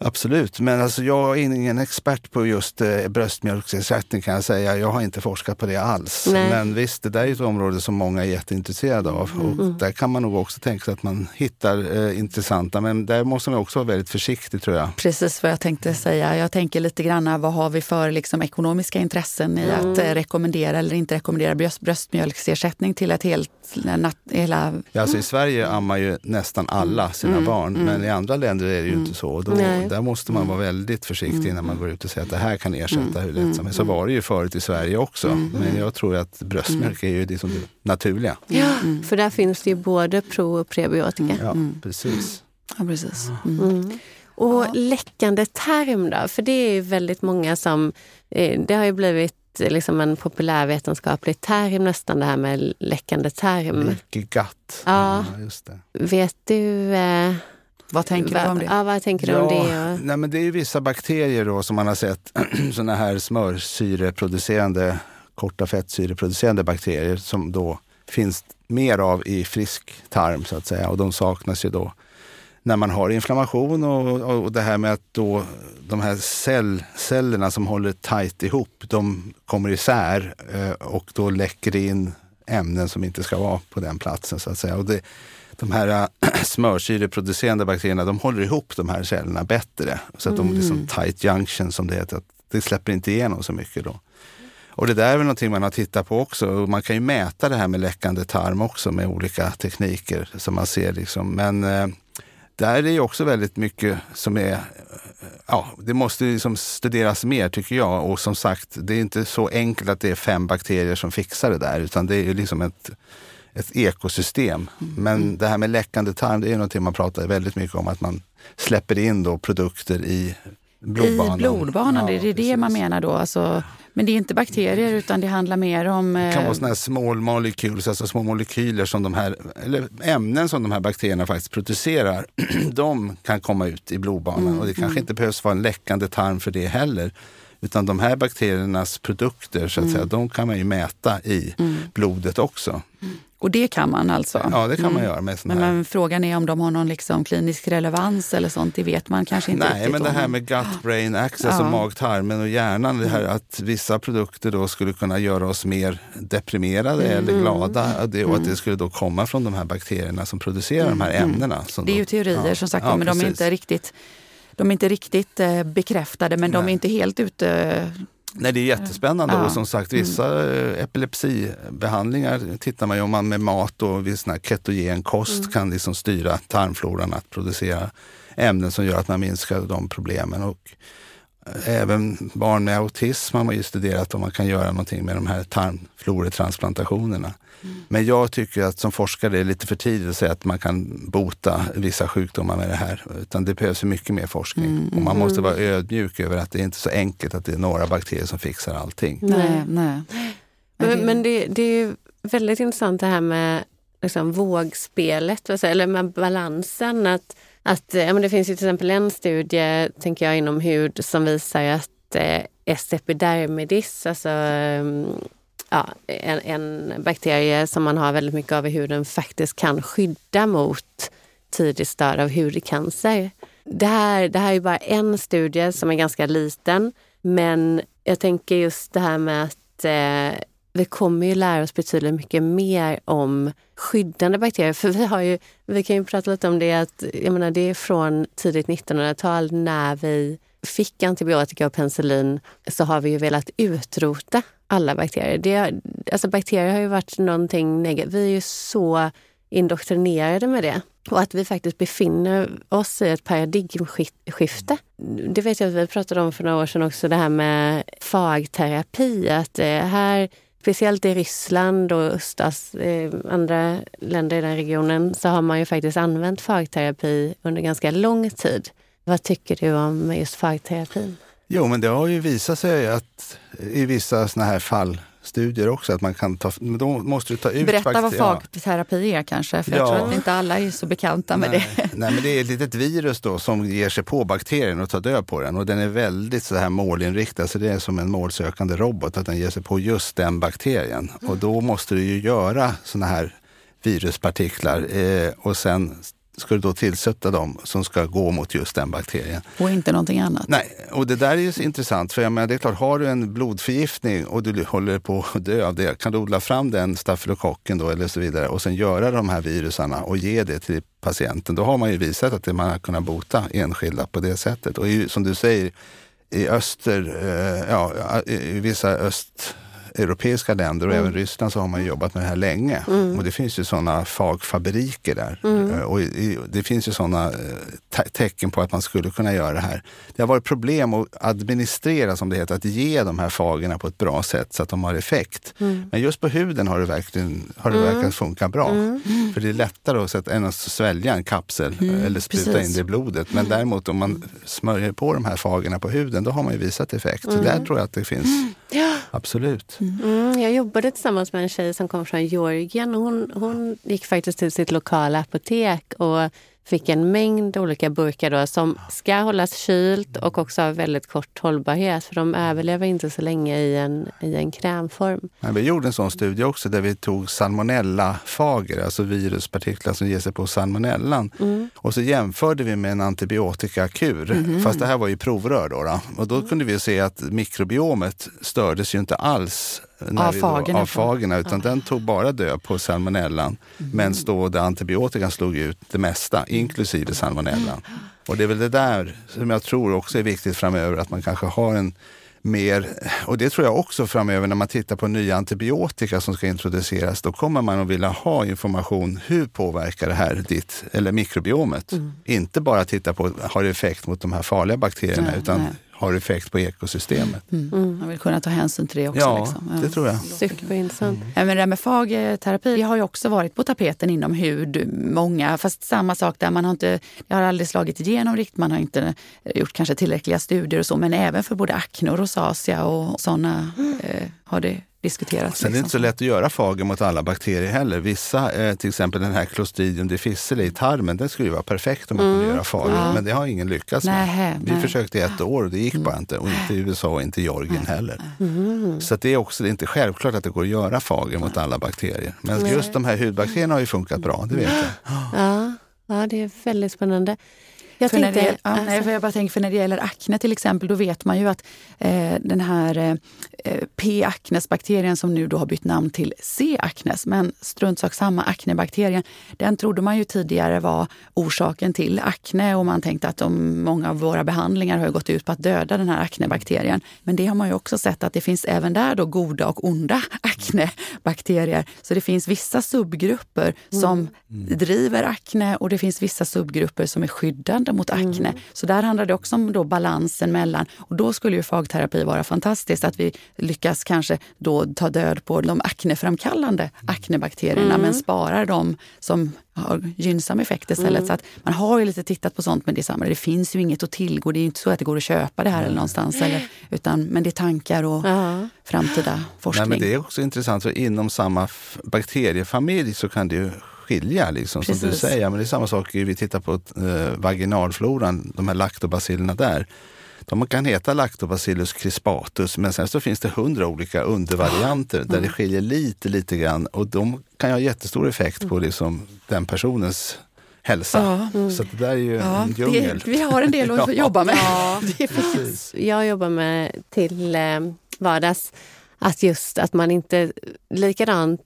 Absolut, men alltså jag är ingen expert på just eh, bröstmjölksersättning kan jag säga. Jag har inte forskat på det alls. Nej. Men visst, det där är ett område som många är jätteintresserade av. Mm. Och där kan man nog också tänka sig att man hittar eh, intressanta, men där måste man också vara väldigt försiktig tror jag. Precis vad jag tänkte säga. Jag tänker lite grann, vad har vi för liksom, ekonomiska intressen i mm. att eh, rekommendera eller inte rekommendera bröst, bröstmjölksersättning till ett helt nat, hela... Ja, alltså I Sverige ammar ju nästan alla sina mm. barn, mm. men i andra länder är det ju inte så. Då, där måste man vara väldigt försiktig innan man går ut och säger att det här kan ersätta hur lätt som helst. Så var det ju förut i Sverige också. Men jag tror att bröstmjölk är ju det som naturliga. Ja, för där finns det ju både pro och prebiotika. Ja, precis. Ja, precis. Mm. Och ja. läckande tarm då? För det är ju väldigt många som... Eh, det har ju blivit liksom en populärvetenskaplig term nästan, det här med läckande tarm. Läckegatt. Ja. ja, just det. Vet du... Eh, vad tänker Va, du om det? Ja, vad tänker du ja, om det? Nej, men det är vissa bakterier då som man har sett, <clears throat> sådana här smörsyreproducerande, korta fettsyreproducerande bakterier som då finns mer av i frisk tarm så att säga och de saknas ju då när man har inflammation och, och det här med att då de här cell, cellerna som håller tajt ihop, de kommer isär eh, och då läcker det in ämnen som inte ska vara på den platsen så att säga. Och det, de här äh, <clears throat> smörsyreproducerande bakterierna, de håller ihop de här cellerna bättre. Så att de är liksom mm. tight junction som det heter. Att det släpper inte igenom så mycket då. Och det där är väl någonting man har tittat på också. Man kan ju mäta det här med läckande tarm också med olika tekniker som man ser. Liksom. Men eh, där är det också väldigt mycket som är, ja, det måste liksom studeras mer tycker jag. Och som sagt, det är inte så enkelt att det är fem bakterier som fixar det där, utan det är ju liksom ett ett ekosystem. Mm. Men det här med läckande tarm, det är någonting man pratar väldigt mycket om, att man släpper in då produkter i blodbanan. I blodbanan, ja, det är det man menar då? Alltså, men det är inte bakterier utan det handlar mer om... Det kan vara eh, såna här small molecules, alltså små molekyler som de här, eller ämnen som de här bakterierna faktiskt producerar. <clears throat> de kan komma ut i blodbanan mm, och det kanske mm. inte behövs vara en läckande tarm för det heller. Utan de här bakteriernas produkter, så att mm. säga, de kan man ju mäta i mm. blodet också. Mm. Och det kan man alltså? Ja, det kan man mm. göra. Med men, men, frågan är om de har någon liksom klinisk relevans eller sånt, det vet man kanske inte Nej, men det här med gut-brain <gasps> access ja. och mag-tarmen och hjärnan, det här mm. att vissa produkter då skulle kunna göra oss mer deprimerade mm. eller glada och, det, och att det skulle då komma från de här bakterierna som producerar de här ämnena. det är ju teorier ja, som sagt, ja, men de är inte riktigt de är inte riktigt eh, bekräftade men Nej. de är inte helt ute Nej, det är jättespännande ja. och som sagt vissa mm. epilepsibehandlingar tittar man ju om man med mat och vid sån här ketogen kost mm. kan liksom styra tarmfloran att producera ämnen som gör att man minskar de problemen. Och även barn med autism har man ju studerat om man kan göra någonting med de här tarmfloretransplantationerna. Mm. Men jag tycker att som forskare är det lite för tidigt att säga att man kan bota vissa sjukdomar med det här. Utan det behövs mycket mer forskning. Mm. Och man måste vara ödmjuk över att det är inte så enkelt att det är några bakterier som fixar allting. Nej, nej. Men, men det, det är väldigt intressant det här med liksom, vågspelet, eller med balansen. Att, att, ja, men det finns ju till exempel en studie, tänker jag, inom hud som visar att eh, S. epidermidis, alltså ja, en, en bakterie som man har väldigt mycket av i huden faktiskt kan skydda mot tidigt stad av hudcancer. Det här, det här är bara en studie som är ganska liten, men jag tänker just det här med att eh, vi kommer ju lära oss betydligt mycket mer om skyddande bakterier. <laughs> För vi, har ju, vi kan ju prata lite om det att jag menar, det är från tidigt 1900-tal när vi fick antibiotika och penicillin så har vi ju velat utrota alla bakterier. Det, alltså bakterier har ju varit någonting negativt. Vi är ju så indoktrinerade med det. Och att vi faktiskt befinner oss i ett paradigmskifte. Det vet jag att vi pratade om för några år sedan också, det här med fagterapi. Att eh, här, speciellt i Ryssland och östas, eh, andra länder i den regionen, så har man ju faktiskt använt fagterapi under ganska lång tid. Vad tycker du om just fagterapin? Jo, men det har ju visat sig att i vissa såna här fall studier också att man kan ta, men då måste du ta ut Berätta vad fagterapi är kanske, för ja. jag tror att inte alla är så bekanta med Nej. det. Nej, men det är ett litet virus då som ger sig på bakterien och tar död på den och den är väldigt så här målinriktad, så det är som en målsökande robot att den ger sig på just den bakterien. Och då måste du ju göra såna här viruspartiklar eh, och sen ska du då tillsätta dem som ska gå mot just den bakterien. Och inte någonting annat? Nej, och det där är ju intressant. För jag menar, det är klart, har du en blodförgiftning och du håller på att dö av det, kan du odla fram den stafylokocken då eller så vidare och sen göra de här virusarna och ge det till patienten. Då har man ju visat att man har kunnat bota enskilda på det sättet. Och som du säger, i öster, eh, ja, i vissa öst europeiska länder och mm. även Ryssland så har man jobbat med det här länge. Mm. Och det finns ju sådana fagfabriker där. Mm. Eh, och det finns ju sådana eh, tecken på att man skulle kunna göra det här. Det har varit problem att administrera, som det heter, att ge de här fagerna på ett bra sätt så att de har effekt. Mm. Men just på huden har det verkligen, har det mm. verkligen funkat bra. Mm. För det är lättare att sätta, än att svälja en kapsel eller spruta Precis. in det i blodet. Men däremot om man smörjer på de här fagerna på huden, då har man ju visat effekt. Så där tror jag att det finns. Ja. Absolut. Mm, jag jobbade tillsammans med en tjej som kom från Georgien. Hon, hon gick faktiskt till sitt lokala apotek och fick en mängd olika burkar då, som ska hållas kylt och också ha väldigt kort hållbarhet. För de överlever inte så länge i en, i en krämform. Men vi gjorde en sån studie också där vi tog salmonellafager, alltså viruspartiklar som ger sig på salmonellan. Mm. Och så jämförde vi med en antibiotikakur. Mm. Fast det här var ju provrör då. då. Och då kunde vi se att mikrobiomet stördes ju inte alls av fagerna, av fagerna utan ja. den tog bara död på salmonellan. Mm. Medan då det antibiotikan slog ut det mesta, inklusive salmonellan. Och det är väl det där som jag tror också är viktigt framöver, att man kanske har en mer, och det tror jag också framöver när man tittar på nya antibiotika som ska introduceras, då kommer man att vilja ha information. Hur påverkar det här ditt, eller mikrobiomet? Mm. Inte bara titta på, har det effekt mot de här farliga bakterierna, nej, utan nej har effekt på ekosystemet. Mm. Mm. Man vill kunna ta hänsyn till det också. Ja, liksom. ja. det tror jag. Superintressant. Mm. men det där med fagterapi det har ju också varit på tapeten inom hud. Många, fast samma sak där. Man har inte, det har aldrig slagit igenom riktigt. Man har inte gjort kanske tillräckliga studier och så. Men även för både akne och rosacea och sådana mm. eh, har det diskuterats. Sen är det inte så lätt att göra fager mot alla bakterier heller. Vissa, eh, till exempel den här Clostridium difficile i tarmen, den skulle ju vara perfekt om man mm. kunde göra fager. Ja. Men det har ingen lyckats med. Vi nej. försökte i ett år och det gick mm. bara inte. Och inte i USA och inte i Georgien heller. Mm. Så det är också det är inte självklart att det går att göra fager mot alla bakterier. Men just de här hudbakterierna har ju funkat bra, det vet jag. Ja, ja det är väldigt spännande. Jag för tänkte, ja, alltså. nej, för jag bara tänker, för när det gäller akne till exempel, då vet man ju att eh, den här eh, P. acnes-bakterien som nu då har bytt namn till C. acnes, men strunt sak samma, aknebakterien, den trodde man ju tidigare var orsaken till akne och man tänkte att de, många av våra behandlingar har gått ut på att döda den här aknebakterien. Men det har man ju också sett att det finns även där då goda och onda <laughs> aknebakterier. Så det finns vissa subgrupper som mm. driver akne och det finns vissa subgrupper som är skyddande behandla mot akne. Mm. Så där handlar det också om då balansen mellan, och då skulle ju fagterapi vara fantastiskt, att vi lyckas kanske då ta död på de akneframkallande aknebakterierna mm. men sparar de som har gynnsam effekt istället. Mm. Så att man har ju lite tittat på sånt men det samma, det finns ju inget att tillgå. Det är inte så att det går att köpa det här eller någonstans. Eller, utan, men det är tankar och uh framtida forskning. Nej, men det är också intressant, för inom samma bakteriefamilj så kan det ju skilja, liksom, som du säger. Men det är samma sak, vi tittar på eh, vaginalfloran, de här laktobacillerna där. De kan heta Lactobacillus crispatus, men sen så finns det hundra olika undervarianter där det skiljer lite, lite grann. Och de kan ha jättestor effekt på liksom, den personens hälsa. Ja. Så det där är ju Ja, en djungel. det, vi har en del att <laughs> Ja. jobba med. Ja, <laughs> jag jobbar med till eh, vardags att just att man inte likadant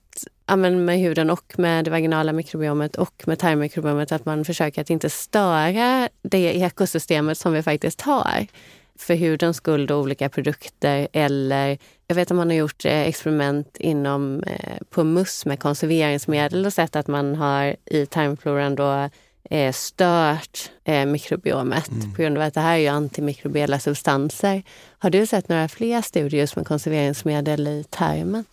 ja, men med huden och med det vaginala mikrobiomet och med tarmmikrobiomet att man försöker att inte störa det ekosystemet som vi faktiskt har. För hudens skull och olika produkter eller jag vet att man har gjort eh, experiment inom eh, på möss med konserveringsmedel och sett att man har i tarmfloran då eh, stört eh, mikrobiomet på grund av att det här är ju antimikrobiella substanser. Har du sett några fler studier just med konserveringsmedel i tarmen?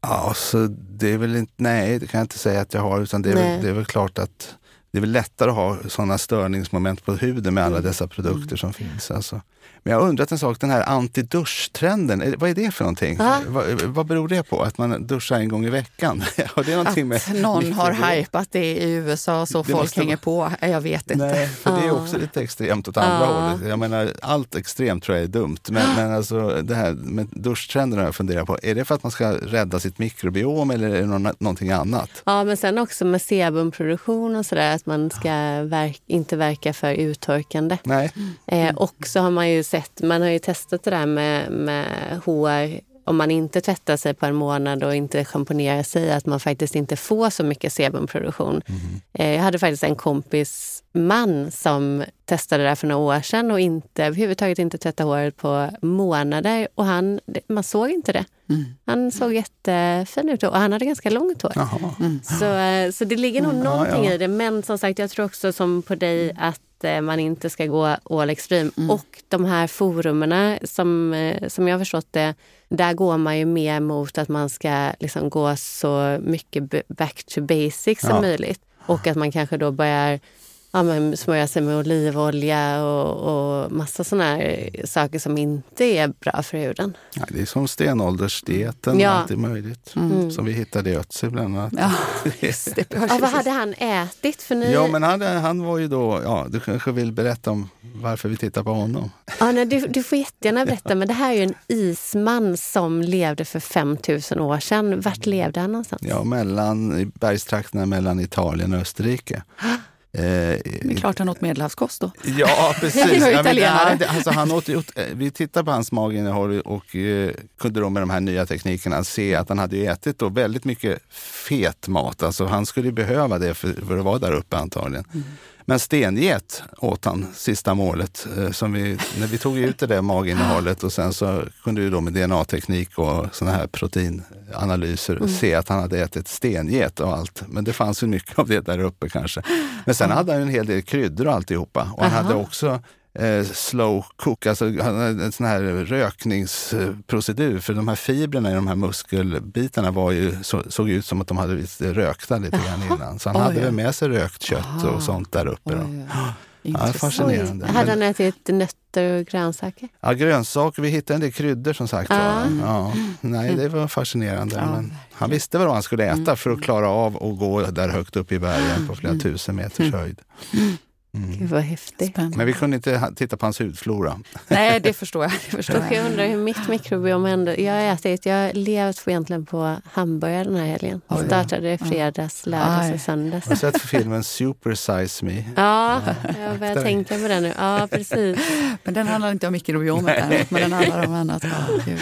Ja, så det är väl inte, nej det kan jag inte säga att jag har, utan det är, väl, det är väl klart att det är väl lättare att ha sådana störningsmoment på huden med alla dessa produkter som finns. Alltså. Men jag har undrat en sak, den här antiduschtrenden, vad är det för någonting? Ja. Vad, beror det på? Att man duschar en gång i veckan? <laughs> har det någonting med Att någon har hypat det i USA så Det folk måste hänger på. Jag vet inte. Nej, för det är också lite extremt åt andra hållet. Jag menar, allt extremt tror jag är dumt. Men, men alltså, det här med duschtrenden har jag funderat på. Är det för att man ska rädda sitt mikrobiom eller är det någon, någonting annat? Ja, men sen också med sebumproduktion och sådär, att man ska verk, inte verka för uttorkande. Nej. Eh, och så har man ju sett, man har ju testat det där med, med hår om man inte tvättar sig på en månad och inte schamponerar sig, att man faktiskt inte får så mycket sebumproduktion. Eh, jag hade faktiskt en kompis man som testade det för några år sedan och inte, överhuvudtaget inte tvättade håret på månader. Och han, man såg inte det. Mm. Han såg jättefin ut och han hade ganska långt hår. Jaha. Så, eh, så det ligger nog Ja, någonting ja. i det. Men som sagt, jag tror också som på dig att eh, man inte ska gå all extreme. Och de här forumerna, som, eh, som jag har förstått det, där går man ju mer mot att man ska liksom gå så mycket back to basics som Ja. möjligt. Och att man kanske då börjar ja, men smörja sig med olivolja och, och massa såna här saker som inte är bra för huden. Ja, det är som stenåldersdieten Ja. allt är möjligt. Mm. Som vi hittade i Ötzi bland annat. Ja, <laughs> det. Ja, vad hade han ätit? För ni... Ja, men han, han var ju då, ja, du kanske vill berätta om varför vi tittar på honom? Ja, nej, du, du får jättegärna berätta, men det här är ju en isman som levde för 5000 år sedan. Vart levde han någonstans? Ja, mellan, i bergstrakterna mellan Italien och Österrike. <gasps> Eh, Det är klart han åt medelhavskost då. Ja, <laughs> precis. Ja, men, alltså, han åt, eh, vi tittade på hans maginnehåll och eh, kunde då med de här nya teknikerna se att han hade ätit då väldigt mycket fet mat. Alltså, han skulle behöva det för, för att vara där uppe antagligen. Men stenget åt han, sista målet. Eh, som vi, när vi tog ut det där maginnehållet och sen så kunde vi då med DNA-teknik och såna här proteinanalyser se att han hade ätit stenget och allt. Men det fanns ju mycket av det där uppe kanske. Men sen hade han ju en hel del kryddor och alltihopa. Och han Aha. hade också eh, slow cook, alltså hade en sån här rökningsprocedur. För de här fibrerna i de här muskelbitarna var ju, så, såg ut som att de hade blivit rökta lite grann innan. Så han Oj, hade väl med sig rökt kött och sånt där uppe. Oj, Ja, fascinerande. Hade Men- han ätit nötter och grönsaker? Ja, grönsaker, vi hittade en del kryddor som sagt. Ah. Ja, nej, det var fascinerande. Ja, men han visste vad han skulle äta för att klara av att gå där högt upp i bergen på flera tusen meters höjd. Mm. Gud vad häftigt. Spännande. Men vi kunde inte titta på hans hudflora. Nej, det förstår jag. Det förstår jag jag. undrar hur mitt mikrobiom ändå... Jag har ätit, jag har levt på egentligen på hamburgare den här helgen. Oj. Startade i fredags, lördags Aj. och söndags. Har du sett filmen Super Size Me? Ja, jag börjar tänka på det nu. Ja, precis. Men den handlar inte om mikrobiomet men den handlar om annat. Ja, gud.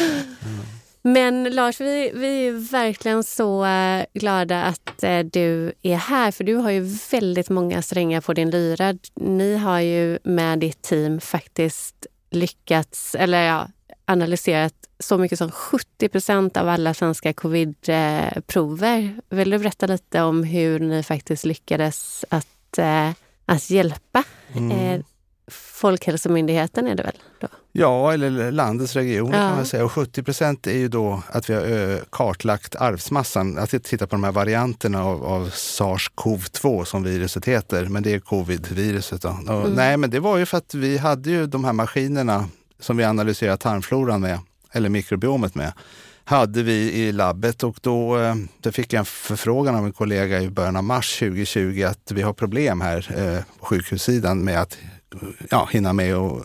Men Lars, vi, vi är verkligen så eh, glada att eh, du är här, för du har ju väldigt många strängar på din lyra. Ni har ju med ditt team faktiskt lyckats, eller ja, analyserat så mycket som 70 procent av alla svenska covid-prover. Vill du berätta lite om hur ni faktiskt lyckades att, eh, att hjälpa eh, Folkhälsomyndigheten är det väl? Då? Ja, eller landets regioner Ja. kan man säga. Och 70 procent är ju då att vi har kartlagt arvsmassan. Att titta på de här varianterna av, av SARS-CoV-2 som viruset heter. Men det är covid-viruset. Och, Nej, men det var ju för att vi hade ju de här maskinerna som vi analyserar tarmfloran med, eller mikrobiomet med hade vi i labbet och då, då fick jag en förfrågan av en kollega i början av mars 2020 att vi har problem här eh, på sjukhussidan med att ja, hinna med och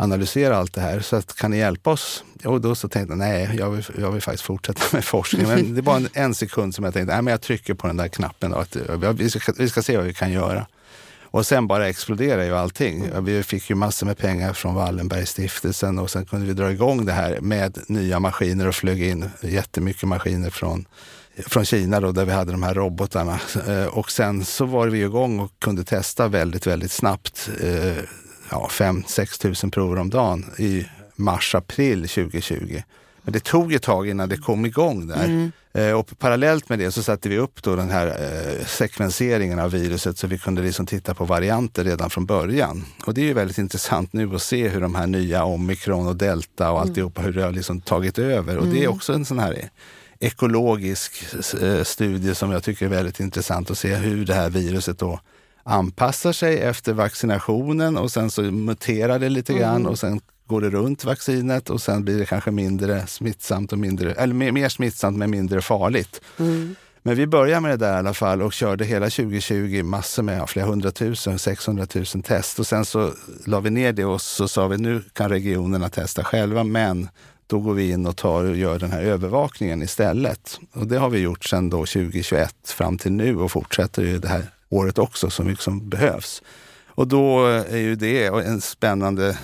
analysera allt det här. Så att, kan ni hjälpa oss? Och då så tänkte jag, nej, jag vill, jag vill faktiskt fortsätta med forskning. Men det var en, en sekund som jag tänkte, nej men jag trycker på den där knappen. Då, att, vi, ska, vi ska se vad vi kan göra. Och sen bara exploderade ju allting. Vi fick ju massor med pengar från Wallenbergstiftelsen och sen kunde vi dra igång det här med nya maskiner och flög in jättemycket maskiner från från Kina då, där vi hade de här robotarna. Eh, och sen så var vi igång och kunde testa väldigt, väldigt snabbt. Eh, Ja, 5-6 tusen prover om dagen i mars-april 2020. Men det tog ett tag innan det kom igång där. Mm. Eh, och parallellt med det så satte vi upp då den här eh, sekvenseringen av viruset så vi kunde liksom titta på varianter redan från början. Och det är ju väldigt intressant nu att se hur de här nya omikron och delta och mm. alltihopa, hur det har liksom tagit över. Och mm. det är mm. också en sån här ekologisk eh, studie som jag tycker är väldigt intressant att se hur det här viruset då anpassar sig efter vaccinationen och sen så muterar det lite grann mm. och sen går det runt vaccinet och sen blir det kanske mindre smittsamt och mindre, eller mer, mer smittsamt men mindre farligt. Mm. Men vi började med det där i alla fall och körde hela 2020 massor med, flera hundratusen, 600 000 test. Och sen så la vi ner det och så sa vi nu kan regionerna testa själva men då går vi in och tar och gör den här övervakningen istället. Och det har vi gjort sedan då 2021 fram till nu och fortsätter ju det här året också så mycket som behövs. Och då är ju det en spännande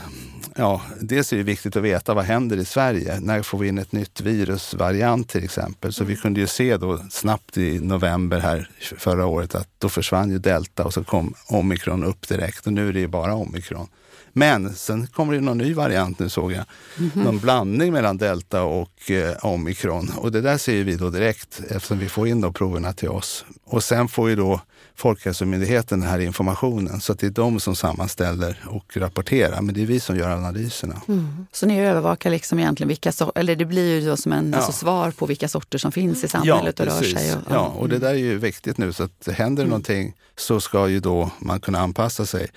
ja, dels är det viktigt att veta vad händer i Sverige. När får vi in ett nytt virusvariant till exempel? Så vi mm. kunde ju se då snabbt i november här förra året att då försvann ju delta och så kom omikron upp direkt och nu är det ju bara omikron. Men sen kommer det någon ny variant nu såg jag. Mm -hmm. Någon blandning mellan delta och eh, omikron. Och det där ser vi då direkt eftersom vi får in då proverna till oss. Och sen får ju då Folkhälsomyndigheten den här informationen. Så det är de som sammanställer och rapporterar, men det är vi som gör analyserna. Mm. Så ni övervakar liksom egentligen vilka eller det blir ju då som en ja. alltså svar på vilka sorter som finns i samhället ja, och rör sig. Och, ja, och det där är ju viktigt nu så att händer mm. någonting så ska ju då man kunna anpassa sig.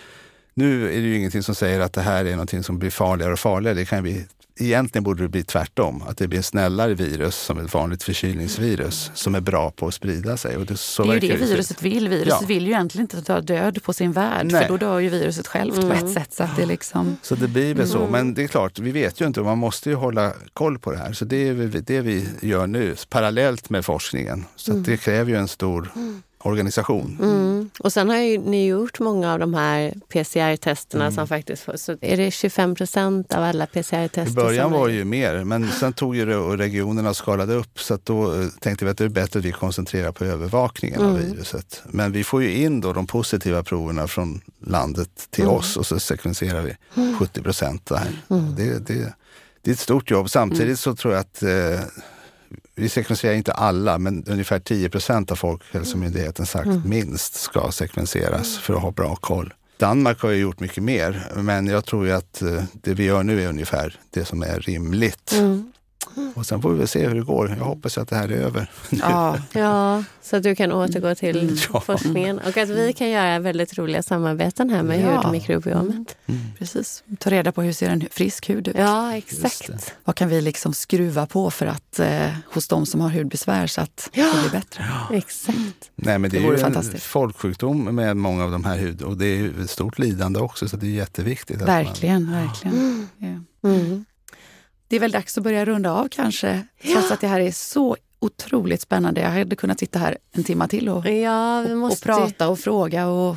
Nu är det ju ingenting som säger att det här är någonting som blir farligare och farligare. Det kan bli egentligen borde det bli tvärtom. Att det blir snällare virus som ett vanligt förkylningsvirus som är bra på att sprida sig. Och det, så det är ju det viruset vill. Viruset ja. vill ju egentligen inte ta död på sin värld Nej. för då dör ju viruset självt mm. på ett mm. sätt. Så, att det, liksom... så det blir väl så. Mm. Men det är klart, vi vet ju inte man måste ju hålla koll på det här. Så det är det vi gör nu parallellt med forskningen. Så mm. det kräver ju en stor mm organisation. Mm. Och sen har ju ni gjort många av de här PCR-testerna mm. som faktiskt så är det 25 procent av alla PCR-tester? I början var det ju mer, men sen tog ju regionerna och skalade upp så då eh, tänkte vi att det är bättre att vi koncentrerar på övervakningen mm. av viruset. Men vi får ju in då de positiva proverna från landet till mm. oss och så sekvenserar vi 70 procent där. Mm. Det, det, det är ett stort jobb. Samtidigt mm. så tror jag att eh, vi sekvenserar inte alla, men ungefär 10 procent av Folkhälsomyndigheten sagt mm. minst ska sekvenseras för att ha bra koll. Danmark har ju gjort mycket mer, men jag tror ju att eh, det vi gör nu är ungefär det som är rimligt. Mm. Och sen får vi väl se hur det går. Jag hoppas att det här är över. Ja, <laughs> ja så att du kan återgå till mm. ja. forskningen och att vi kan göra väldigt roliga samarbeten här med ja. hudmikrobiomet. Mm. Precis. Ta reda på hur ser en frisk hud ut. Ja, exakt. Vad kan vi liksom skruva på för att eh, hos de som har hudbesvär så att ja. det blir bättre? Ja. Exakt. Nej, men det, det är ju en folksjukdom med många av de här hud och det är ett stort lidande också så det är jätteviktigt. Verkligen, man... verkligen. Mm. Mm. Det är väl dags att börja runda av kanske. Ja. Trots att det här är så otroligt spännande. Jag hade kunnat sitta här en timme till och, ja, måste... och, prata och fråga och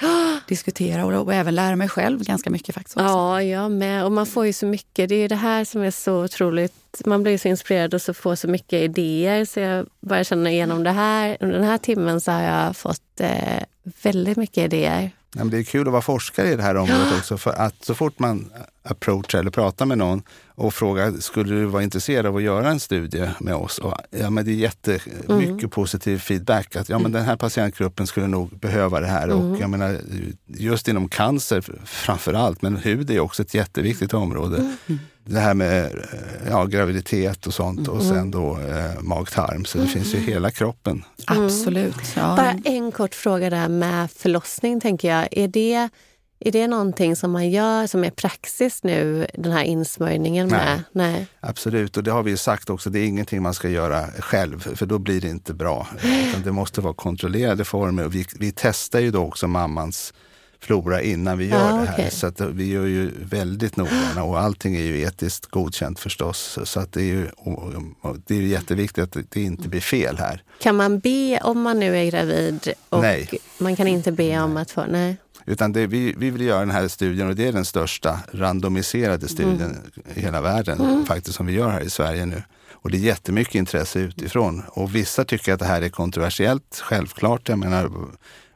<gasps> diskutera och, och, även lära mig själv ganska mycket faktiskt. Också. Ja, jag med. Och man får ju så mycket. Det är det här som är så otroligt. Man blir så inspirerad och så får så mycket idéer. Så jag bara känner igenom det här. Under den här timmen så har jag fått eh, väldigt mycket idéer. Ja, det är kul att vara forskare i det här området också. För att så fort man approachar eller pratar med någon och frågar, skulle du vara intresserad av att göra en studie med oss? Och, ja, men det är jättemycket mm. positiv feedback. Att ja, men den här patientgruppen skulle nog behöva det här. Mm. Och jag menar, just inom cancer framför allt, men hud är också ett jätteviktigt område. Mm. Det här med eh, ja, graviditet och sånt och sen då eh, mag-tarm. Så det finns ju hela kroppen. Absolut. Ja. Bara en kort fråga där med förlossning, tänker jag. Är det är det någonting som man gör som är praxis nu, den här insmörjningen med? Nej, Nej. Absolut, och det har vi sagt också. Det är ingenting man ska göra själv, för då blir det inte bra. <gasps> Utan det måste vara kontrollerade former. Och vi, vi testar ju då också mammans flora innan vi gör ah, det här. Okay. Så vi gör ju väldigt noggranna och allting är ju etiskt godkänt förstås. Så att det är ju det är jätteviktigt att det inte blir fel här. Kan man be om man nu är gravid? Och nej. Man kan inte be om att få... Nej. Utan det, vi, vi vill göra den här studien och det är den största randomiserade studien mm. i hela världen mm. faktiskt som vi gör här i Sverige nu. Och det är jättemycket intresse utifrån. Och vissa tycker att det här är kontroversiellt, självklart. Jag menar,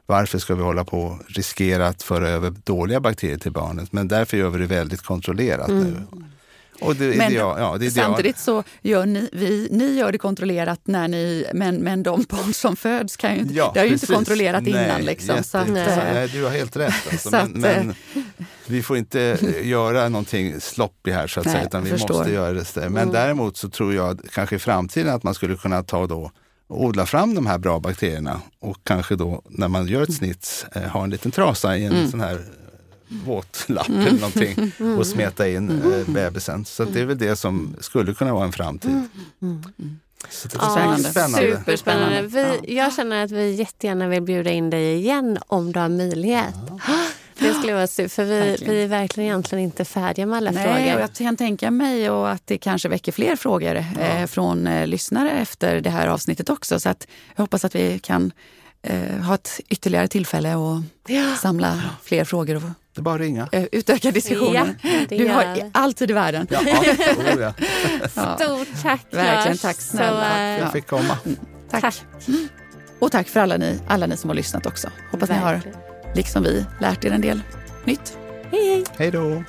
varför ska vi hålla på och riskera att föra över dåliga bakterier till barnet? Men därför gör vi det väldigt kontrollerat mm. nu. Det, men ideal, ja, samtidigt så gör ni, vi, ni gör det kontrollerat när ni, men, men de barn som föds kan ju ja, det har ju inte kontrollerat nej, innan. Liksom, så att, nej, du har helt rätt. Alltså, <laughs> men, men, vi får inte göra någonting sloppy här så att nej, säga, utan vi förstår. måste göra det. Men mm. däremot så tror jag kanske i framtiden att man skulle kunna ta då odla fram de här bra bakterierna och kanske då när man gör ett snitt eh, ha en liten trasa i en mm. sån här våtlapp mm. eller någonting och smeta in mm. eh, bebisen. Så det är väl det som skulle kunna vara en framtid. Mm. mm. Så det ja, spännande. Superspännande. Vi, jag känner att vi jättegärna vill bjuda in dig igen om du har möjlighet. Ja. <gasps> Det skulle vara super, för vi, vi är verkligen egentligen inte färdiga med alla Nej, frågor. Och jag kan tänka mig och att det kanske väcker fler frågor ja. eh, från eh, lyssnare efter det här avsnittet också. Så att jag hoppas att vi kan eh, ha ett ytterligare tillfälle och ja. samla fler frågor. Och, det är bara att ringa. Eh, utöka diskussionen. Ja, du har alltid i världen. Ja, ja. <laughs> Stort tack Verkligen, tack snälla. Så, tack jag fick komma. Mm, tack. tack. Och tack för alla ni, alla ni som har lyssnat också. Hoppas Verkligen. ni har, liksom vi, lärt er en del nytt. Hej hej. Hej då.